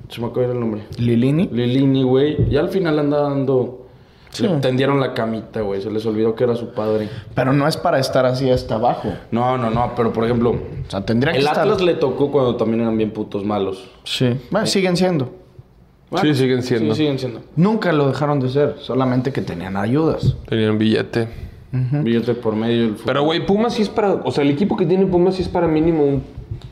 Se me acaba de ir el nombre. Lilini. Lilini, güey. Ya al final anda dando. Sí. Le tendieron la camita, güey. Se les olvidó que era su padre. Pero no es para estar así hasta abajo. No, no, no. Pero por ejemplo, O sea, tendría que el estar. Atlas le tocó cuando también eran bien putos malos. Sí. Bueno, siguen siendo. Bueno, siguen siendo. Sí, siguen siendo. Nunca lo dejaron de ser. Solamente que tenían ayudas. Tenían billete. Billete por medio. Pero, güey, Pumas sí es para. O sea, el equipo que tiene Pumas sí es para mínimo un.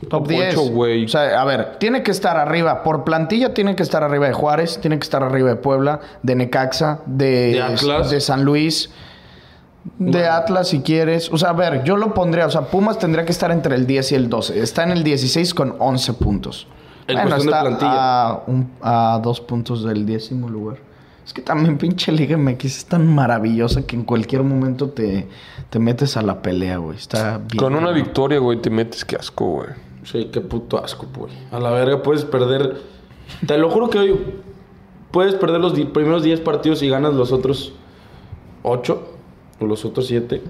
Top 10. ocho, güey. O sea, a ver, tiene que estar arriba. Por plantilla tiene que estar arriba de Juárez, tiene que estar arriba de Puebla, de Necaxa, de, De Atlas. de San Luis, de Atlas si quieres. O sea, a ver, yo lo pondría. O sea, Pumas tendría que estar entre el 10 y el 12. Está en el 16 con 11 puntos. En de está plantilla. A, un- a dos puntos del décimo lugar. Es que también pinche Liga MX es tan maravillosa que en cualquier momento te, te metes a la pelea, güey. Está bien. Con una victoria, güey, te metes que asco, güey. Sí, qué puto asco, güey. A la verga puedes perder. Te lo juro que hoy puedes perder los di- primeros 10 partidos y ganas los otros 8 o los otros 7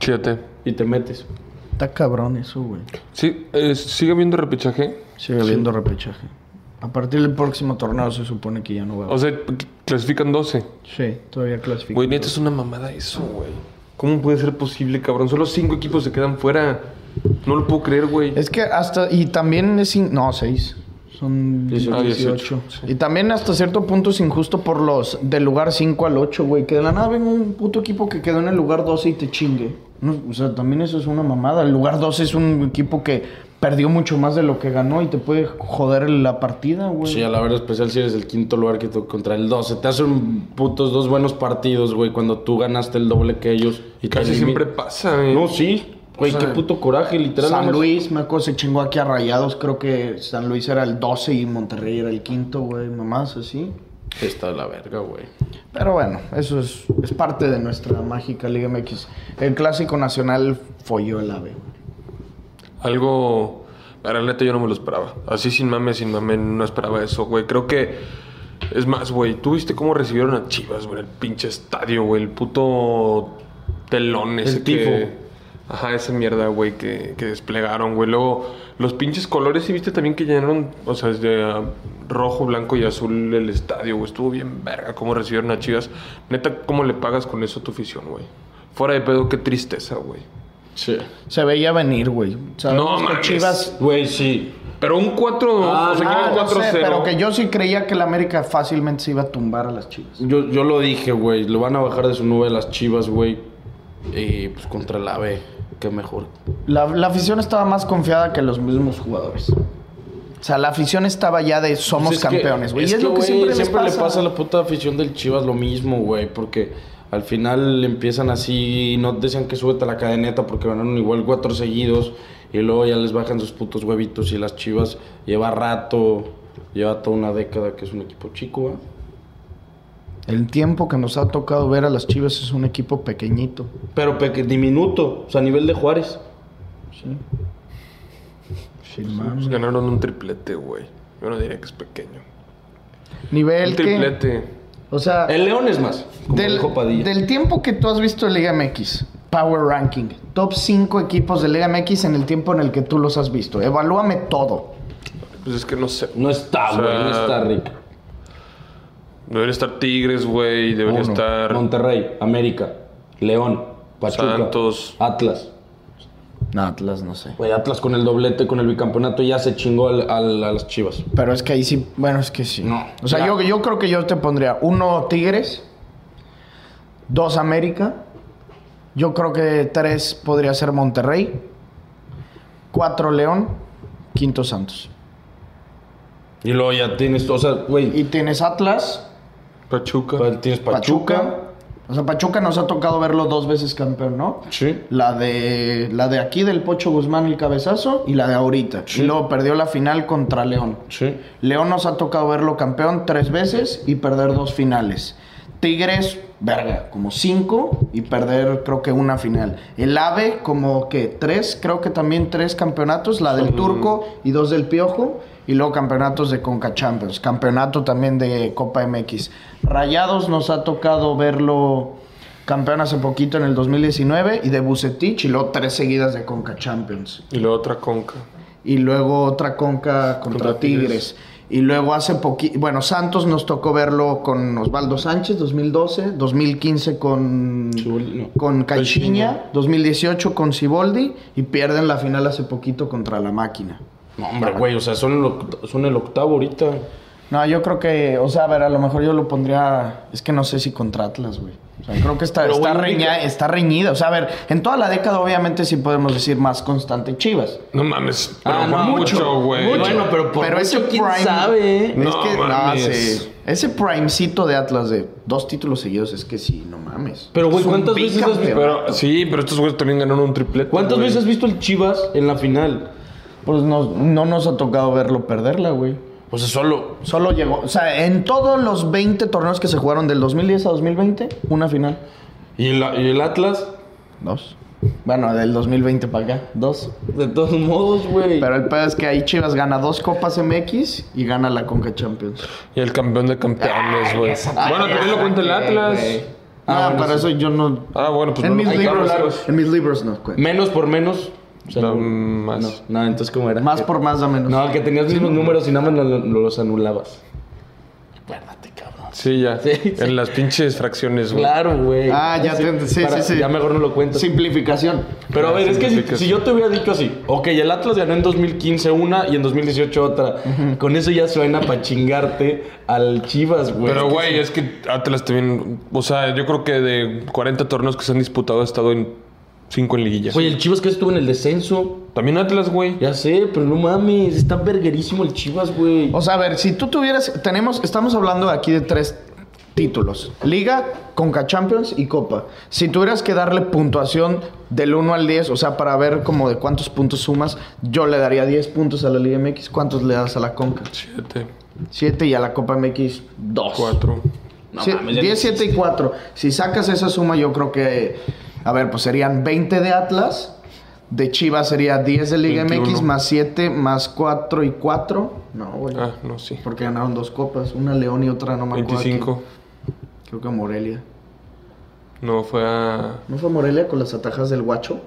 Fíjate. y te metes. Está cabrón eso, güey. Sí, eh, sigue habiendo repechaje. Sigue habiendo repechaje. A partir del próximo torneo se supone que ya no va a O sea, clasifican 12. Sí, todavía clasifica. Güey, neta es una mamada eso, güey. ¿Cómo puede ser posible, cabrón? Solo cinco equipos se quedan fuera. No lo puedo creer, güey. Es que hasta... Y también es... in- No, seis. Son 18. Ah, 18, sí. Y también hasta cierto punto es injusto por los... Del lugar 5 al 8, güey. Que de la nada venga un puto equipo que quedó en el lugar 12 y te chingue. No, o sea, también eso es una mamada. El lugar 12 es un equipo que perdió mucho más de lo que ganó y te puede joder la partida, güey. Sí, a la verdad, especial si eres el quinto lugar que tú contra el 12. Te hacen putos dos buenos partidos, güey, cuando tú ganaste el doble que ellos. Y Casi siempre pasa, eh. No, sí. Güey, O sea, qué puto coraje, literal. San Luis, me acuerdo, se chingó aquí a Rayados. Creo que San Luis era el 12 y Monterrey era el quinto, güey. Mamás así. Está de la verga, güey. Pero bueno, eso es, es parte de nuestra mágica Liga MX. El clásico nacional folló el ave. güey. Algo. La neta, yo no me lo esperaba. Así sin mame, sin mame, no esperaba eso, güey. Creo que. Es más, güey, ¿tú viste cómo recibieron a Chivas, güey? El pinche estadio, güey. El puto telón ese tifo. que. Ajá, esa mierda, güey, que, que desplegaron, güey. Luego, los pinches colores, ¿sí viste también que llenaron, o sea, de ah, rojo, blanco y azul el estadio, güey? Estuvo bien verga cómo recibieron a Chivas. Neta, ¿cómo le pagas con eso a tu afición, güey? Fuera de pedo, qué tristeza, güey. Sí. Se veía venir, güey. No que mames. Chivas. Güey, sí. Pero un 4, Ah, o sea, que Ah, no sé, 4-0. pero que yo sí creía que el América fácilmente se iba a tumbar a las Chivas. Yo, yo lo dije, güey. Lo van a bajar de su nube las chivas, güey. Y pues contra el AVE, qué mejor. La, la afición estaba más confiada que los mismos jugadores. O sea, la afición estaba ya de somos Pues es campeones, güey. Y es, lo que siempre, les le pasa a la puta afición del Chivas lo mismo, güey. Porque al final empiezan así, no decían que súbete a la cadeneta porque ganaron igual cuatro seguidos. Y luego ya les bajan sus putos huevitos y las Chivas lleva rato, lleva toda una década que es un equipo chico, güey. El tiempo que nos ha tocado ver a las Chivas es un equipo pequeñito. Pero peque- diminuto, o sea, a nivel de Juárez. Sí. Sí, Pues ganaron un triplete, güey. Yo no diría que es pequeño. Nivel Un que... O sea, El León es más, como del, dijo Padilla. del tiempo que tú has visto de Liga MX, Power Ranking, top 5 equipos de Liga MX en el tiempo en el que tú los has visto. Evalúame todo. Pues es que no sé. No está, O sea, güey, no está Rick. Debería estar Tigres, güey. Debería Uno. estar. Monterrey, América, León, Pachuca, Santos. Atlas. No, Atlas no sé. Güey, Atlas con el doblete, con el bicampeonato ya se chingó al- al- a las Chivas. Pero es que ahí sí, bueno, es que sí. No. O sea, yo, yo creo que yo te pondría uno Tigres, dos América, yo creo que tres podría ser Monterrey, cuatro León, quinto Santos. Y luego ya tienes, o sea, güey, Y tienes Atlas, Pachuca. pa- tienes Pachuca. Pachuca. O sea, Pachuca nos ha tocado verlo dos veces campeón, ¿no? Sí. La de, la de aquí del Pocho Guzmán el cabezazo y la de ahorita. Sí. Y luego perdió la final contra León. Sí. León nos ha tocado verlo campeón tres veces y perder dos finales. Tigres, verga, como cinco y perder creo que una final. El AVE como que tres, creo que también tres campeonatos, la del Turco y dos del Piojo. Y luego campeonatos de Conca Champions, campeonato también de Copa MX. Rayados nos ha tocado verlo campeón hace poquito en el 2019 y de Bucetich y luego tres seguidas de Conca Champions Y la otra conca. y luego otra conca contra, Contra Tigres. Tigres. Y luego hace poquito, bueno, Santos nos tocó verlo con Osvaldo Sánchez, 2012, 2015 con, no. con Caixinha, Caixinha. 2018 con Siboldi y pierden la final hace poquito contra la máquina. No, hombre, güey, o sea, son el, oct- son el octavo ahorita. No, yo creo que, o sea, a ver, a lo mejor yo lo pondría, es que no sé si contra Atlas, güey. O sea, creo que está, Pero, está, güey, reña- única- está reñida. O sea, a ver, en toda la década obviamente sí podemos decir más constante Chivas. No mames. Pero Ah, no, mucho, güey. mucho. Bueno, pero por mucho, ese ¿quién prime- sabe? Es No que, no, mames. sí. Ese primecito de Atlas de dos títulos seguidos es que sí, no mames. Pero, güey, ¿cuántas veces has. Pero sí, pero estos güeyes también ganaron un triplete. ¿Cuántas güey. veces has visto el Chivas en la final? Pues no, no nos ha tocado verlo perderla, güey. Sea, solo. Solo llegó, o sea, en todos los 20 torneos que se jugaron del 2010 a 2020, una final. ¿Y el, y el Atlas? Dos. Bueno, del 2020 para acá, dos. De todos modos, güey. Pero el pedo es que ahí Chivas gana dos Copas MX y gana la Conca Champions. Y el campeón de campeones, güey. Bueno, también lo cuenta el Atlas. Ah, bueno, para eso yo no. Ah, bueno, pues en, no mis libros, contamos. en mis libros no cuenta. Menos por menos. O sea, No, no, más. no, no, entonces, ¿cómo era? Más Que- por más da menos. No, que tenías mismos números y nada más lo- lo- los anulabas. Acuérdate, cabrón. Sí, ya. Sí, sí. En las pinches fracciones, güey. Claro, güey. Ah, ya te- sí, Para- sí, sí. Ya mejor no lo cuentas. Simplificación. Pero a ver, es que si, yo te hubiera dicho así, ok, el Atlas ganó en 2015 una y en 2018 otra, con eso ya suena para chingarte al Chivas, güey. Pero, güey, es que Atlas también. O sea, yo creo que de 40 torneos que se han disputado, ha estado en 5 en liguilla. Güey, el Chivas que estuvo en el descenso. También Atlas, güey. Ya sé, pero no mames, está verguerísimo el Chivas, güey. O sea, a ver, si tú tuvieras, tenemos, estamos hablando aquí de tres títulos: Liga, Conca Champions y Copa. Si tuvieras que darle puntuación del 1 al 10, o sea, para ver como de cuántos puntos sumas, yo le daría 10 puntos a la Liga MX. ¿Cuántos le das a la Conca? 7, 7 y a la Copa MX 2. 4. No Sí, mames, ya 10, no 7 y 4. Si sacas esa suma, yo creo que, a ver, pues serían 20 de Atlas. De Chivas sería 10 de Liga 21. MX más 7 más 4 y 4. No, güey. Ah, no, sí. Porque ganaron dos copas, una León y otra no me acuerdo. 25. quién. Creo que Morelia. No, fue a. ¿No fue Morelia con las atajas del Guacho?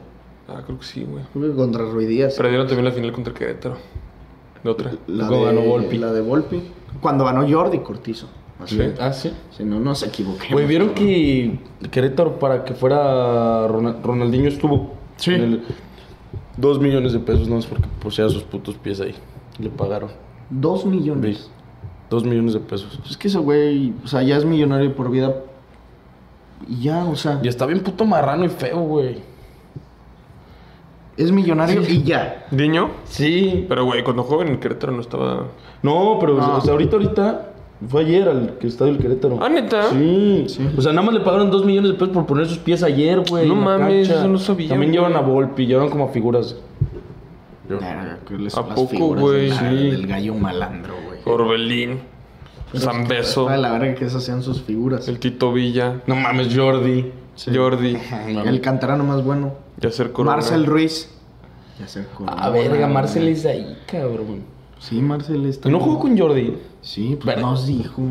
Ah, creo que sí, güey. Creo que contra Ruidías. Perdieron también la final contra Querétaro. De otra. La de, ganó Volpi. La de Volpi. Cuando ganó Jordi Cortizo. Así. Sí. Ah, sí. Si no nos equivoquemos. Güey, ¿vieron cabrón. que Querétaro para que fuera Ronald- Ronaldinho estuvo? Sí. En el- Dos millones de pesos, no es porque pusiera sus putos pies ahí. Le pagaron. Dos millones. Dos millones de pesos. Es que ese güey, o sea, ya es millonario por vida. Y ya, o sea, Y está bien puto marrano y feo, güey. es millonario y ya. ¿Diño? Sí. Pero, güey, cuando jugaba en el Querétaro no estaba... No, pero No. o sea, ahorita, ahorita. Fue ayer al estadio del Querétaro. Ah, ¿neta? Sí. O sea, nada más le pagaron dos millones de pesos por poner sus pies ayer, güey. No mames, cancha. eso no sabía, También güey. llevan a Volpi, llevan como a figuras. Que les- ¿A poco, güey? Sí. Del gallo malandro, güey. Orbelín. San Beso. A la verga que esas sean sus figuras. El Tito Villa. No mames, Jordi. Jordi. El canterano más bueno. Yacer Corona. Marcel Ruiz. Yacer Corona. A verga, Marcel es ahí, cabrón. Sí, Marcel está. ¿Y no jugó con Jordi? Sí, pues Verga. nos dijo.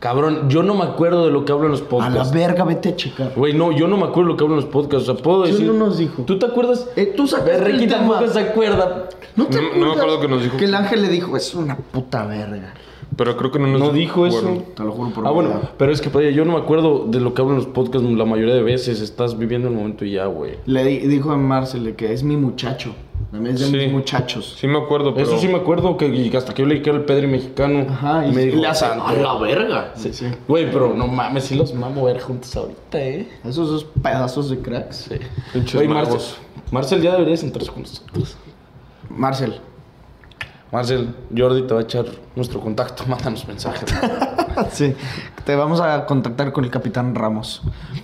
Cabrón, yo no me acuerdo de lo que hablo en los A la podcasts. verga, vete a checar. Güey, no, yo no me acuerdo de lo que hablo en los podcasts. O sea, puedo Sí, decir. no nos dijo. ¿Tú te acuerdas? Eh, tú el tema. tampoco se acuerda. ¿No te No- no me acuerdas acuerdo que nos dijo. Que el ángel le dijo, es una puta verga. Pero creo que no nos No dijo eso. Bueno, Te lo juro por Ah, bueno, vida. pero es que Padilla, yo no me acuerdo de lo que hablo en los podcasts la mayoría de veces. Estás viviendo el momento y ya, güey. Le di- dijo a Marcel de que es mi muchacho. También es de Sí. mis muchachos. Sí me acuerdo, pero... Eso sí me acuerdo que y hasta que yo leí que era el Pedri mexicano. Ajá, y, me dijo, le hace "Santo". a la verga. Sí, sí. Güey, pero no mames, sí los mamo ver juntos ahorita, eh. Esos dos pedazos de cracks. Sí. Güey, Marcel. Marcel ya debería sentarse con nosotros. Marcel. Marcel, Jordi te va a echar nuestro contacto, mándanos mensajes. sí. Te vamos a contactar con el capitán Ramos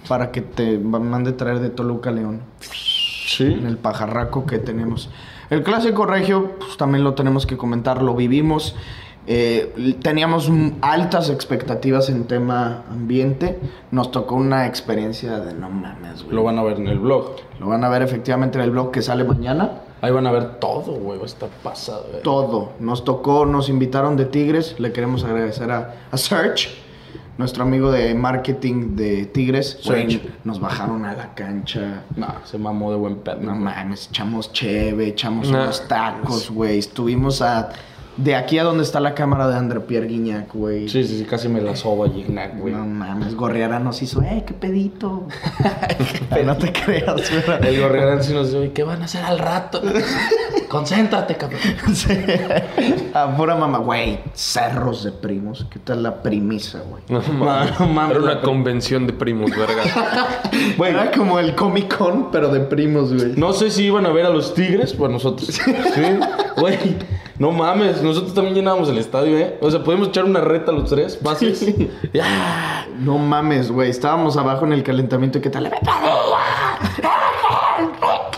para que te mande traer de Toluca a León. Sí. en el pajarraco que tenemos. El clásico regio, pues también lo tenemos que comentar, lo vivimos. Eh, teníamos altas expectativas en tema ambiente. Nos tocó una experiencia de no mames, güey. Lo van a ver en el blog. Lo van a ver efectivamente en el blog que sale mañana. Ahí van a ver todo, güey. Va a estar pasado, güey. Todo. Nos tocó, nos invitaron de Tigres. Le queremos agradecer a, a Serge, nuestro amigo de marketing de Tigres. Nos bajaron a la cancha. No, se mamó de buen pedo. No mames, echamos cheve, echamos Nah. unos tacos, güey. Estuvimos a. De aquí a donde está la cámara de André Pierre Guignac, güey. Sí, sí, sí, casi me la soba Gignac, güey. No mames, Gorriara nos hizo, eh, qué pedito. no te creas, güey. El gorriarán sí nos "Oye, ¿qué van a hacer al rato? Concéntrate, cabrón. Sí. A pura mamá, güey. Cerros de primos. ¿Qué tal la primisa, güey? No mames. No mames, Era una convención de primos, verga. Güey, era como el Comic Con, pero de primos, güey. No sé si iban a ver a los Tigres a nosotros. Sí. Güey, no mames, nosotros también llenábamos el estadio, ¿eh? O sea, podemos echar una reta los tres, bases. No mames, güey. Estábamos abajo en el calentamiento y qué tal.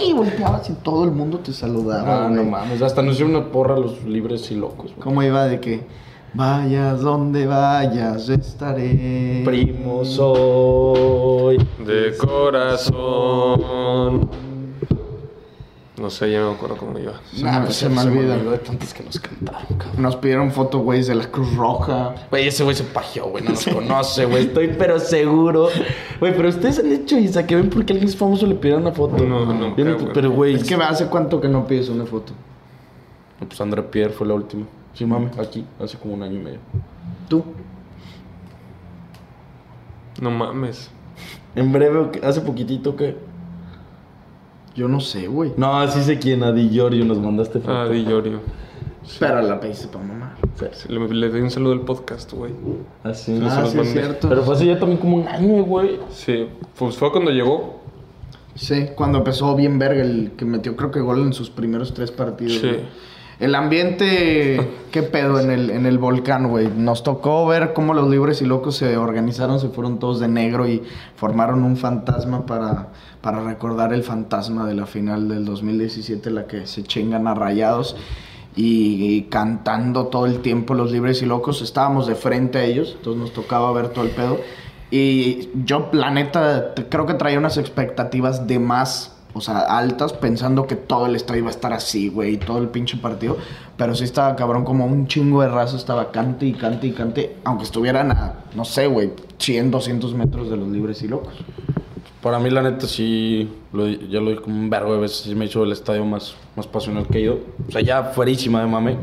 Y volteabas y todo el mundo te saludaba. Ah, no mames, hasta nos hicieron una porra a los libres y locos, güey. ¿Cómo iba de que vayas donde vayas, estaré? Primo soy. De corazón. No sé, ya no me acuerdo cómo iba. Nah, pues se me olvida. olvidó de tantas que nos cantaron, cabrón. Nos pidieron foto, güey, de la Cruz Roja. Güey, ese güey se pajeó, güey, no nos conoce, güey. Estoy pero seguro. Güey, pero ustedes han hecho Isa que ven porque alguien es famoso le pidieron una foto. No, Yo güey. Pero, güey. Es que hace cuánto que no pides una foto. Pues André Pierre fue la última. Sí, mami, aquí, hace como un año y medio. ¿Tú? No mames. En breve, hace poquitito que. Yo no sé, güey. No, sí sé quién, a Di Giorgio nos mandaste foto. Ah, Di Llorio. Pero la pediste para mamá. Le, le doy un saludo al podcast, güey. Así. Sí, Ah, los sí, es mandé. cierto. Pero fue hace ya también como un año, güey. Sí, pues fue cuando llegó. Sí, cuando empezó bien verga, el que metió creo que gol en sus primeros tres partidos. Sí. güey. El ambiente, qué pedo en el, en el volcán, güey. Nos tocó ver cómo los libres y locos se organizaron, se fueron todos de negro y formaron un fantasma para, para recordar el fantasma de la final del 2017, la que se chingan a rayados. Y, y cantando todo el tiempo los libres y locos, estábamos de frente a ellos, entonces nos tocaba ver todo el pedo. Y yo, la neta, creo que traía unas expectativas de más, o sea, altas, pensando que todo el estadio iba a estar así, güey, todo el pinche partido. Pero sí estaba cabrón, como un chingo de raza estaba cante y cante y cante, aunque estuvieran a, no sé, güey, 100, 200 metros de los libres y locos. Para mí, la neta, sí, lo, ya lo dije como un vergo de veces, sí me hizo el estadio más, más pasional que he ido. O sea, ya fuerísima de mame,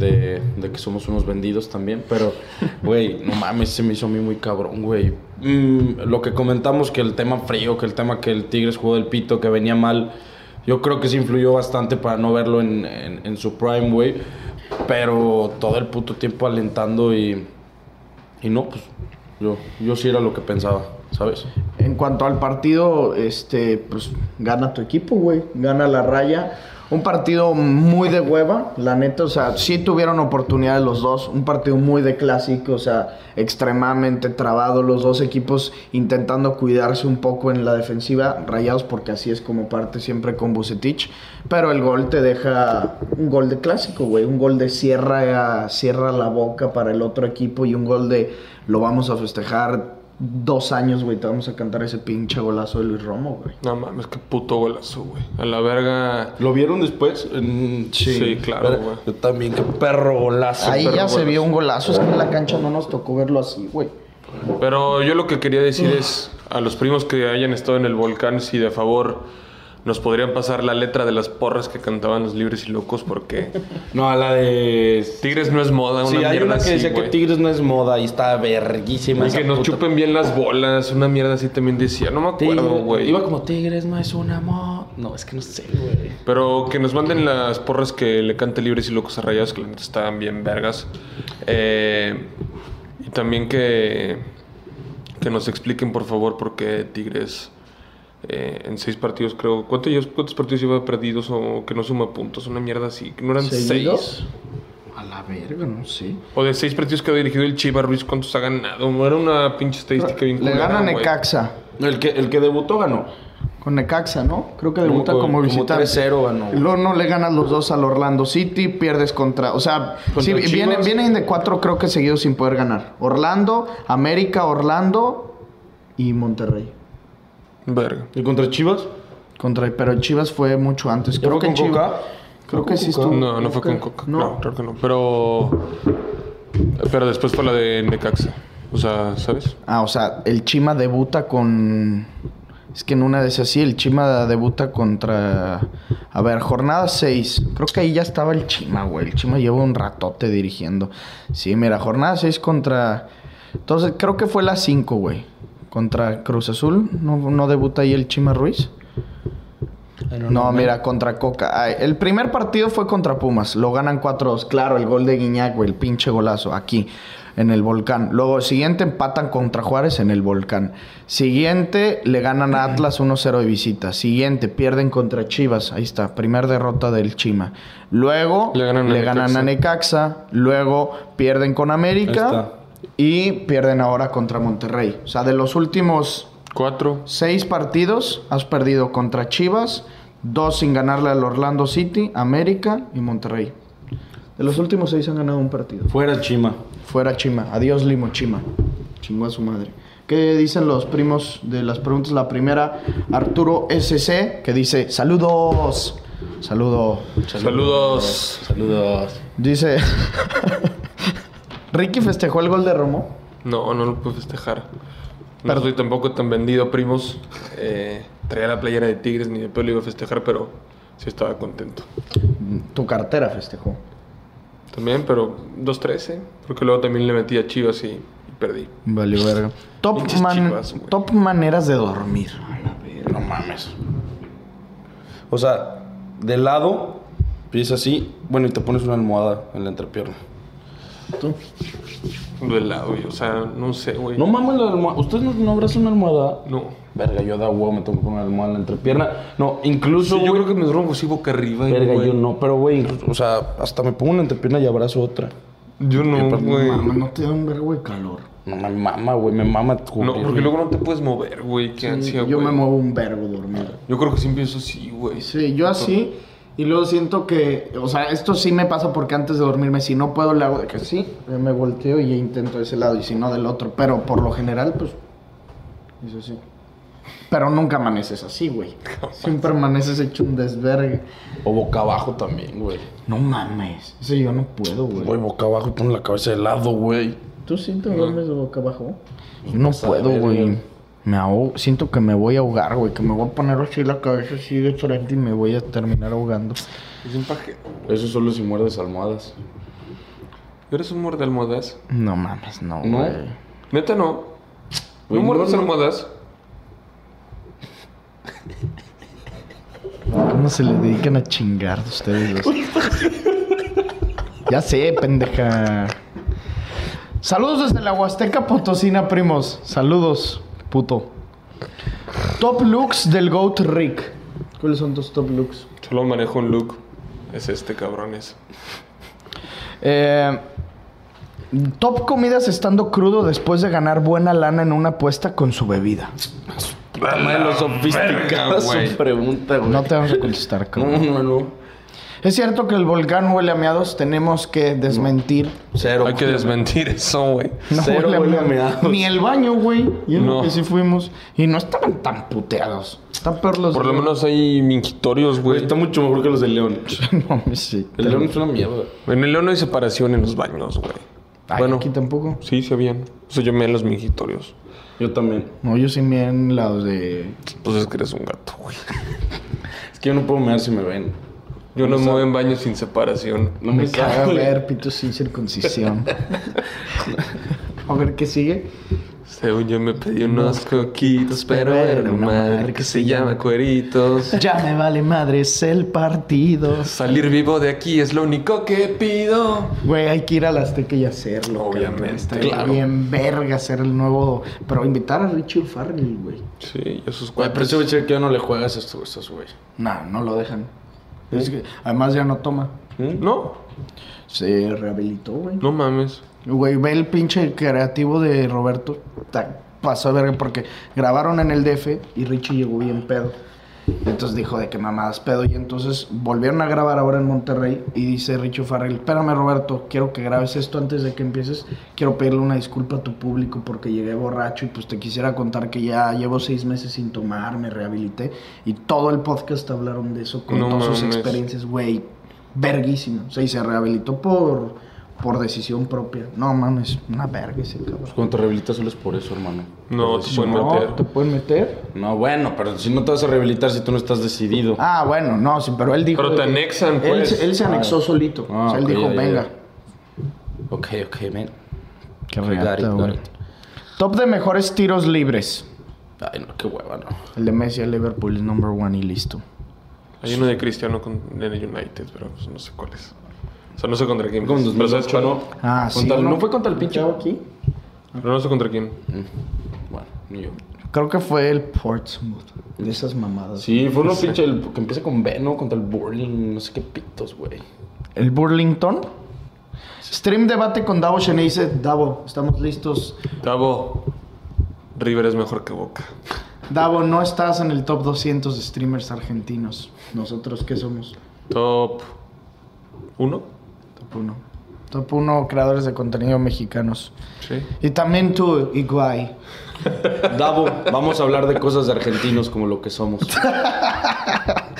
de, de que somos unos vendidos también, pero, güey, no mames, se me hizo a mí muy cabrón, güey. Mm, lo que comentamos, que el tema frío, que el tema que el Tigres jugó del pito, que venía mal, yo creo que sí influyó bastante para no verlo en, en, en su prime, güey. Pero todo el puto tiempo alentando y... Y no, pues, yo, yo sí era lo que pensaba. ¿sabes? En cuanto al partido, este, pues gana tu equipo, güey. Gana la raya. Un partido muy de hueva, la neta, o sea, sí tuvieron oportunidades los dos. Un partido muy de clásico, o sea, extremadamente trabado. Los dos equipos intentando cuidarse un poco en la defensiva, rayados porque así es como parte siempre con Bucetich. Pero el gol te deja un gol de clásico, güey. Un gol de cierra, cierra la boca para el otro equipo y un gol de lo vamos a festejar dos años, güey, te vamos a cantar ese pinche golazo de Luis Romo, güey. No mames, qué puto golazo, güey. A la verga. ¿Lo vieron después? En- Sí, claro, Pero- güey. Yo también, qué perro golazo. Ahí perro ya se vio un golazo, es que en la cancha no nos tocó verlo así, güey. Pero yo lo que quería decir es a los primos que hayan estado en el volcán, si de favor nos podrían pasar la letra de las porras que cantaban los libres y locos, porque No, a la de... Tigres no es moda, una Sí, hay mierda una que así, decía que. Tigres no es moda y está verguísima. Y que nos puta- chupen bien las bolas, una mierda así también decía, no me acuerdo, güey. Iba como Tigres no es una moda. No, es que no sé, güey. Pero que nos manden las porras que le cante libres y locos a rayados, que la neta estaban bien vergas. Eh, y también que, que nos expliquen, por favor, por qué Tigres eh, en seis partidos, creo. ¿Cuántos, lleva- ¿Cuántos partidos lleva perdidos o que no suma puntos? Una mierda así. ¿No eran ¿Seguidos? seis? A la verga, no sé. O de seis partidos que ha dirigido el Chiva Ruiz, ¿cuántos ha ganado? Era una pinche estadística bien Le gana. Necaxa. El que, el que debutó ganó. Con Necaxa, ¿no? Creo que debuta Como- como, como visitante. 3-0 ganó. Luego no le ganas los dos al Orlando City, pierdes contra. O sea, sí, vienen, vienen de cuatro, creo que seguidos sin poder ganar. Orlando, América, Orlando y Monterrey. Verga. ¿Y contra Chivas? Contra, pero Chivas fue mucho antes. ¿Ya Creo fue que con Chivas. Coca? Creo ¿Fue que sí estuvo. No, no fue con Coca. No, No, creo que no. Pero. Pero después fue la de Necaxa. O sea, ¿sabes? Ah, o sea, el Chima debuta con. Es que en una de esas sí, el Chima debuta contra. A ver, jornada 6. Creo que ahí ya estaba el Chima, güey. El Chima lleva un ratote dirigiendo. Sí, mira, jornada 6 contra. Entonces, creo que fue la 5, güey. Contra Cruz Azul. ¿No, no debuta ahí el Chima Ruiz? No, mira, contra Coca. Ay, el primer partido fue contra Pumas. Lo ganan 4-2. Claro, el gol de Guiñac, güey. El pinche golazo. Aquí, en el Volcán. Luego, el siguiente empatan contra Juárez en el Volcán. Siguiente, le ganan a Atlas 1-0 de visita. Siguiente, pierden contra Chivas. Ahí está, primer derrota del Chima. Luego, Le ganan a le ganan a Necaxa. Luego, pierden con Ahí América. Y pierden ahora contra Monterrey. O sea, de los últimos Cuatro. Seis partidos has perdido contra Chivas, dos sin ganarle al Orlando City, América y Monterrey. De los últimos seis han ganado un partido. Fuera Chima. Fuera Chima. Adiós Limo Chima. Chingó a su madre. ¿Qué dicen los primos de las preguntas? La primera, Arturo SC, que dice, saludos. Saludo. Saludos. Saludos. Dice, Ricky festejó el gol de Romo. No, no lo puedo festejar. No Pero- soy tampoco tan vendido, primos. Eh, traía la playera de Tigres, ni de pelo lo iba a festejar, pero sí estaba contento. Tu cartera festejó. También, pero 2-13. Porque luego también le metí a Chivas y, y perdí. Vale, verga. Top, Pinches man- Chivas, güey. top maneras de dormir. No mames. O sea, de lado, pides así, bueno, y te pones una almohada en la entrepierna. ¿Tú? Lo del lado, güey. O sea, no sé, güey. No mames la almohada. ¿Ustedes no, no abrazan una almohada? No. Verga, yo da huevo, me tengo que poner una almohada en la entrepierna. No, incluso. Sí, yo güey, creo que me duermo así boca arriba. Verga, güey. yo no, pero güey, incluso- o sea, hasta me pongo una entrepierna y abrazo otra. Yo no, Pero, güey. Mamá, no te da un vergo de calor. No me mama, güey, me mama. No, cubrirme. porque luego no te puedes mover, güey. Qué ansia, yo güey. me muevo un vergo dormido. Yo creo que sí empiezo así, güey. Sí, yo así. Y luego siento que, o sea, esto sí me pasa porque antes de dormirme, si no puedo, le hago de que sí, me volteo y intento de ese lado y si no del otro. Pero por lo general, pues, es así. Pero nunca amaneces así, güey. Siempre amaneces hecho un desvergue. O boca abajo también, güey. No mames. Eso yo no puedo, güey. Güey, boca abajo y pon la cabeza de lado, güey. ¿Tú sí te duermes de boca abajo? Yo no puedo, güey. Me ahogo, siento que me voy a ahogar, güey. Que me voy a poner así la cabeza así de frente y me voy a terminar ahogando. Es un pajero. Eso solo si muerdes almohadas. ¿Eres un muerde almohadas? No mames, no, ¿No? güey. Neta, no. ¿No Güey, muerdes no, no. almohadas? ¿Cómo se le dedican a chingar ustedes dos? ya sé, pendeja. Saludos desde la Huasteca Potosina, primos. Saludos. Puto. Top looks del GOAT Rick. ¿Cuáles son tus top looks? Solo manejo un look. Es este, cabrones. Eh, top comidas estando crudo después de ganar buena lana en una apuesta con su bebida. Madre, lo sofisticada güey. su pregunta, güey. No te vamos a contestar, No, cabrón. no, no. Es cierto que el volcán huele a meados. Tenemos que desmentir. Cero. Hay que desmentir eso, güey. No Cero huele a meados. Ni el baño, güey. Y en lo No. que sí fuimos. Y no estaban tan puteados. Están peor los Por lo menos hay mingitorios, Güey, está mucho mejor que los de León. No mames, sí. El León es una mierda. En el León no hay separación en los baños, güey. Bueno, aquí tampoco. sí, se habían. O sea, yo me en los mingitorios. Yo también. No, yo sí me en los de. Pues es que eres un gato, güey. Es que yo no puedo mear si me ven. Yo no me muevo en baños sin separación. No Me me caga ver pito sin circuncisión. a ver qué sigue. Según yo me pedí unos coquitos, pero era una madre que se llama cueritos. Ya me vale madres el partido. Salir vivo de aquí es lo único que pido. Güey, hay que ir a la Azteca y hacerlo. Obviamente. Está claro. bien verga hacer el nuevo. Pero invitar a Richie Farrell, güey. Sí, y sus Güey, pero ese que ya no le juegas a estos, estos güey. No, no lo dejan. Es que, además ya no toma. No, Se rehabilitó, güey. no mames. Güey, ve el pinche creativo de Roberto. Ta- Pasó a ver porque grabaron en el DF y Richie llegó bien pedo. Entonces dijo de que mamadas pedo. Y entonces volvieron a grabar ahora en Monterrey. Y dice Richie Farrell: Espérame, Roberto, quiero que grabes esto antes de que empieces. Quiero pedirle una disculpa a tu público porque llegué borracho. Y pues te quisiera contar que ya llevo seis meses sin tomar, me rehabilité. Y todo el podcast hablaron de eso con No todas sus experiencias, güey. Verguísimo. O sea, y se rehabilitó por, por decisión propia. No mames, una verga ese cabrón. Pues cuando te rehabilitas solo es por eso, hermano. No, te pueden No, meter. ¿Te pueden meter? No, bueno, pero si no te vas a rehabilitar si tú no estás decidido. Ah, bueno, no, sí, pero él dijo. Pero te anexan, él, pues. se- él se anexó solito. Ah, o sea, él dijo, ya, ya, venga. Ok, ok, man. Qué Got it, regata, got güey. it. Top de mejores tiros libres. Ay, no, qué hueva, no. El de Messi al Liverpool es number one y listo. Hay uno de Cristiano con, en el United, pero pues no sé cuál es. O sea, no sé contra quién. Como en Pero ¿sabes 2008, cuál? ¿no? Ah, sí. Contra el- ¿No fue contra el pinche? aquí? Pero no sé contra quién. Bueno, ni yo. Creo que fue el Portsmouth. De esas mamadas. Sí, fue uno pinche el, que empieza con B, ¿no? Contra el Burling, no sé qué pitos, güey. El Burlington. Stream debate con Davo Shene dice, Davo, estamos listos. Davo, River es mejor que Boca. Davo, no estás en el top 200 de streamers argentinos. ¿Nosotros qué somos? Top 1. Top 1. Top 1 creadores de contenido mexicanos. Sí. Y también tú, Iguay. Davo, vamos a hablar de cosas de argentinos como lo que somos.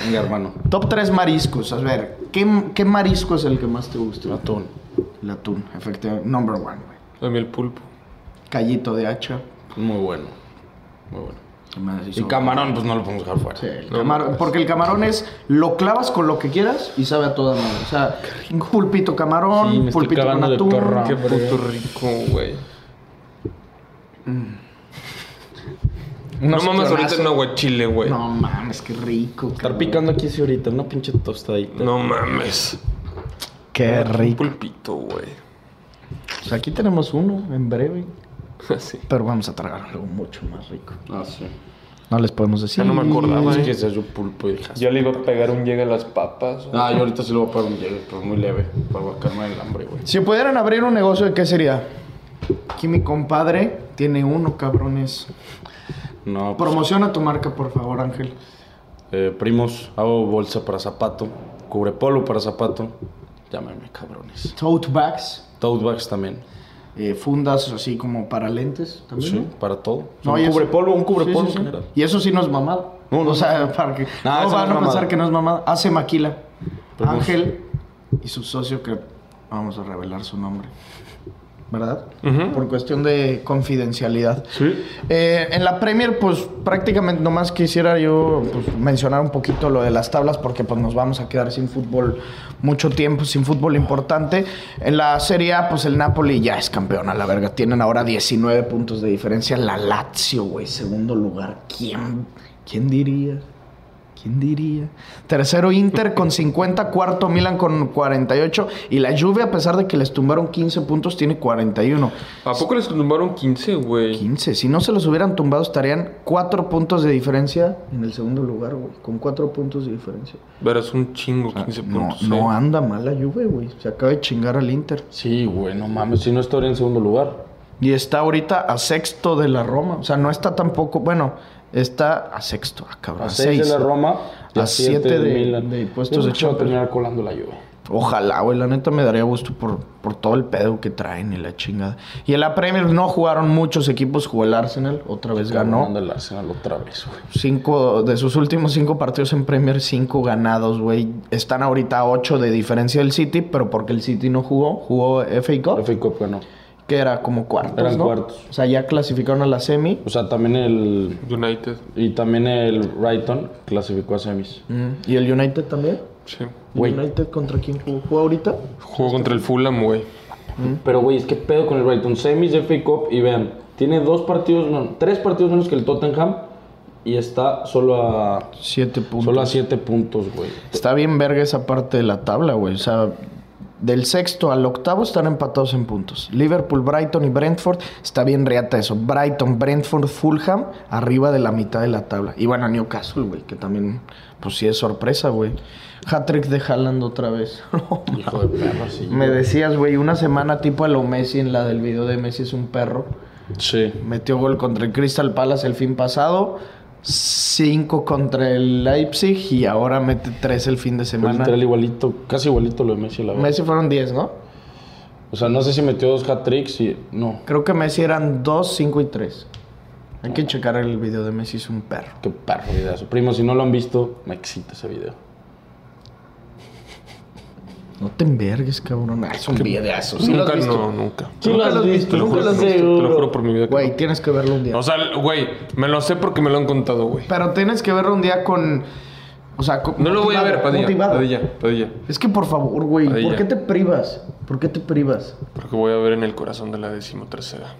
Venga, hermano. Top 3 mariscos. A ver, ¿qué, qué marisco es el que más te gusta? Atún. El atún, efectivamente. Number one, güey. A mí el pulpo. Callito de hacha. Muy bueno. Muy bueno. ¿Qué más Y camarón, pues no lo podemos dejar fuera. Sí, el No camarón- porque el camarón es, lo clavas con lo que quieras y sabe a toda madre. O sea, un pulpito camarón, Sí, me estoy pulpito con atún. perra. Qué puto rico, güey. No unos mames ahorita en aguachile, güey. No mames, qué rico. Estar cabrón. picando aquí sí ahorita, una pinche tostadita. No mames. Qué Un rico. pulpito, güey. Pues aquí tenemos uno en breve, Así. pero vamos a tragar algo mucho más rico. Ah, sí. No les podemos decir. Ya no me acordaba, Es eh. que yo pulpo y dejas. Ya le iba a pegar un llegue a las papas. Ah, yo ahorita sí le voy a pegar un llegue, pero muy leve. Para calmar el hambre, güey. Si pudieran abrir un negocio, ¿de qué sería? Aquí mi compadre tiene uno, cabrones. No, pues, Promociona tu marca, por favor, Ángel. eh, primos, hago bolsa para zapato, cubre polo para zapato. Llámenme, cabrones. Tote bags. Tote bags también. Eh, fundas así como para lentes también. Sí, ¿no? para todo. No, un y eso- cubre polo, un cubre Sí, sí, sí. Y eso sí no es mamada. No, no, o sea, para que No, van a pensar que no es mamada. Hace maquila. No. Ángel y su socio que vamos a revelar su nombre. ¿Verdad? Por cuestión de confidencialidad. Sí. Eh, en la Premier, pues prácticamente nomás quisiera yo pues, mencionar un poquito lo de las tablas porque pues nos vamos a quedar sin fútbol mucho tiempo, sin fútbol importante. En la Serie A, pues el Napoli ya es campeón a la verga. Tienen ahora 19 puntos de diferencia. La Lazio, güey, segundo lugar. ¿Quién, quién diría? ¿Quién diría? Tercero Inter con 50, cuarto Milan con 48 y la Juve a pesar de que les tumbaron 15 puntos tiene 41. ¿A poco les tumbaron 15, güey? 15. Si no se los hubieran tumbado estarían 4 puntos de diferencia en el segundo lugar, güey. Con 4 puntos de diferencia. Verás un chingo, 15 Ah, No, puntos. no eh. anda mal la Juve, güey. Se acaba de chingar al Inter. Sí, güey, no mames. Si no estaría en segundo lugar. Y está ahorita a sexto de la Roma. O sea, no está tampoco. Bueno, está a sexto. Ah, cabrón. A A 6 seis. de la Roma. y A siete siete de- Milan. de puestos de Champions. terminar colando la Juve. Ojalá, güey. La neta me daría gusto por, por todo el pedo que traen y la chingada. Y en la Premier no jugaron muchos equipos. Jugó el Arsenal. Otra vez ganó. Ganando el Arsenal otra vez, güey. Cinco, de sus últimos cinco partidos en Premier, cinco ganados, güey. Están ahorita a ocho de diferencia del City, pero porque el City no jugó, jugó FA Cup, FA Cup ganó. Que era como cuartos, Eran ¿no? cuartos. O sea, ya clasificaron a la semi. O sea, también el. United. Y también el Brighton clasificó a semis. Mm, ¿Y el United también? Sí. ¿El Güey. United contra quién jugó? ¿Jugó ahorita? Jugó contra el Fulham, güey. Pero, güey, es que pedo con el Brighton. Semis de FA Cup y vean, tiene dos partidos, no, tres partidos menos que el Tottenham y está solo a. Siete puntos. Solo a siete puntos, güey. Está bien verga esa parte de la tabla, güey. O sea, del sexto al octavo están empatados en puntos. Liverpool, Brighton y Brentford. Está bien reata eso. Brighton, Brentford, Fulham, arriba de la mitad de la tabla. Y bueno, Newcastle, güey, que también, pues sí es sorpresa, güey. Hat-trick de Haaland otra vez. Hijo de perro, sí. Me decías, güey, una semana tipo a lo Messi en la del video de Messi es un perro. Sí. Metió gol contra el Crystal Palace el fin pasado. Cinco contra el Leipzig y ahora mete tres el fin de semana. literal igualito, casi igualito lo de Messi, la verdad. Messi fueron 10, ¿no? O sea, no sé si metió dos hat-tricks y. No. Creo que Messi eran 2, 5 y 3. Hay que checar el video de Messi, es un perro. Qué perro videazo. Primo, si no lo han visto, me excita ese video. No te envergues, cabrón. Ah, es un videazo. ¿Sí nunca, no, nunca. Sí Nunca lo has visto, Te lo nunca juro, te lo juro por mi vida. Güey, tienes que verlo un día. O sea, güey, me lo sé porque me lo han contado, güey. Pero tienes que verlo un día con... O sea, con- No lo voy a ver, Padilla. Padilla, Padilla. Es que por favor, güey, ¿por qué te privas? ¿Por qué te privas? Porque voy a ver en el corazón de la decimotercera.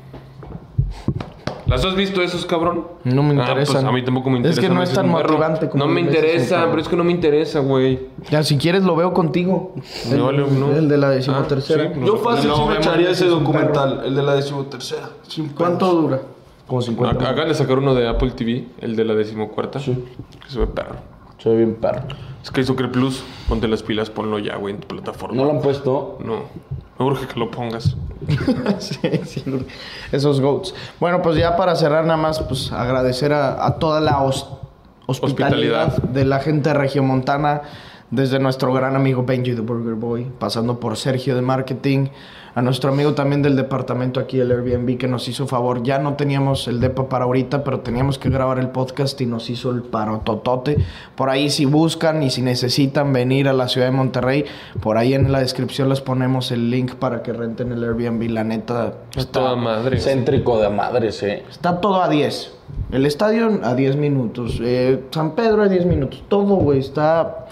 ¿Las has visto esos, cabrón? No me Ah, pues interesan. a mí tampoco me Es interesa. que no es tan motivante como No me interesa, perro. pero es que no me interesa, güey. Ya, si quieres lo veo contigo. El, vale, ¿no? el de la decimotercera. Ah, sí, Yo fácil No, sí me echaría ese es documental, el de la decimotercera. ¿Cuánto dura? Como 50. Acá le sacaron uno de Apple TV, el de la decimocuarta. Sí. Que se ve perro. Se ve bien perro. Es que Soccer Plus, ponte las pilas, ponlo ya, güey, en tu plataforma. No lo han puesto. No. Me urge que lo pongas. sí, sí, esos goats. Bueno, pues ya para cerrar nada más, pues agradecer a, a toda la hos- hospitalidad, Hospitalidad. de la gente regiomontana, desde nuestro gran amigo Benji the Burger Boy, pasando por Sergio de Marketing, a nuestro amigo también del departamento aquí, el Airbnb, que nos hizo favor. Ya no teníamos el depa para ahorita, pero teníamos que grabar el podcast y nos hizo el paro totote. Por ahí si buscan y si necesitan venir a la ciudad de Monterrey, por ahí en la descripción les ponemos el link para que renten el Airbnb. La neta, Es toda madre. Céntrico de madres, eh. Está todo a 10. El estadio a 10 minutos. Eh, San Pedro a 10 minutos. Todo, güey. Está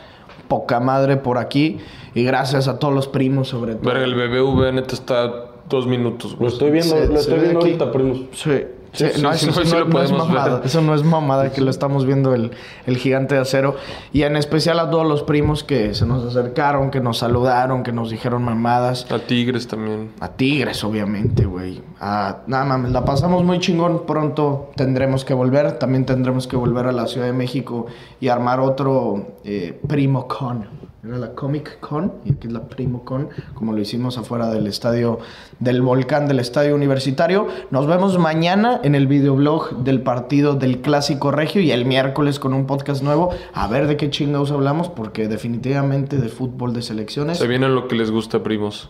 poca madre por aquí. Y gracias a todos los primos, sobre todo. Verga, el BBV neta está dos minutos, Lo estoy viendo, Se- lo se estoy viendo ahorita, primos. Sí. Sí, Sí, no, sí, eso, no, sí sí no- lo no es mamada. ver. Eso no es mamada que lo estamos viendo el, el gigante de acero. Y en especial a todos los primos que se nos acercaron, que nos saludaron, que nos dijeron mamadas. A Tigres también. A Tigres, obviamente, güey. A- Nada mames, la pasamos muy chingón. Pronto tendremos que volver. También tendremos que volver a la Ciudad de México y armar otro eh, Primo Con. Era la Comic Con y aquí es la Primo Con, como lo hicimos afuera del estadio del Volcán, del estadio universitario. Nos vemos mañana en el videoblog del partido del Clásico Regio y el miércoles con un podcast nuevo. A ver de qué chingados hablamos, porque definitivamente de fútbol de selecciones. Se viene lo que les gusta, primos.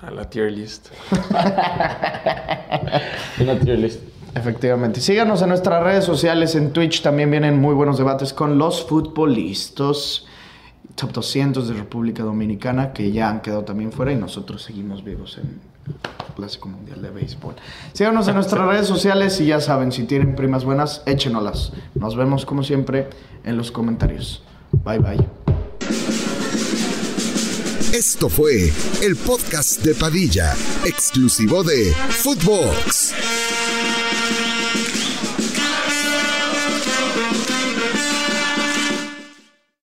A la tier list. Una tier list. Efectivamente. Síganos en nuestras redes sociales, en Twitch también vienen muy buenos debates con los futbolistas. Top 200 de República Dominicana que ya han quedado también fuera y nosotros seguimos vivos en el Clásico Mundial de Béisbol. Síganos en nuestras redes sociales y ya saben, si tienen primas buenas, échenolas. Nos vemos como siempre en los comentarios. Bye bye. Esto fue el podcast de Padilla, exclusivo de Footbox.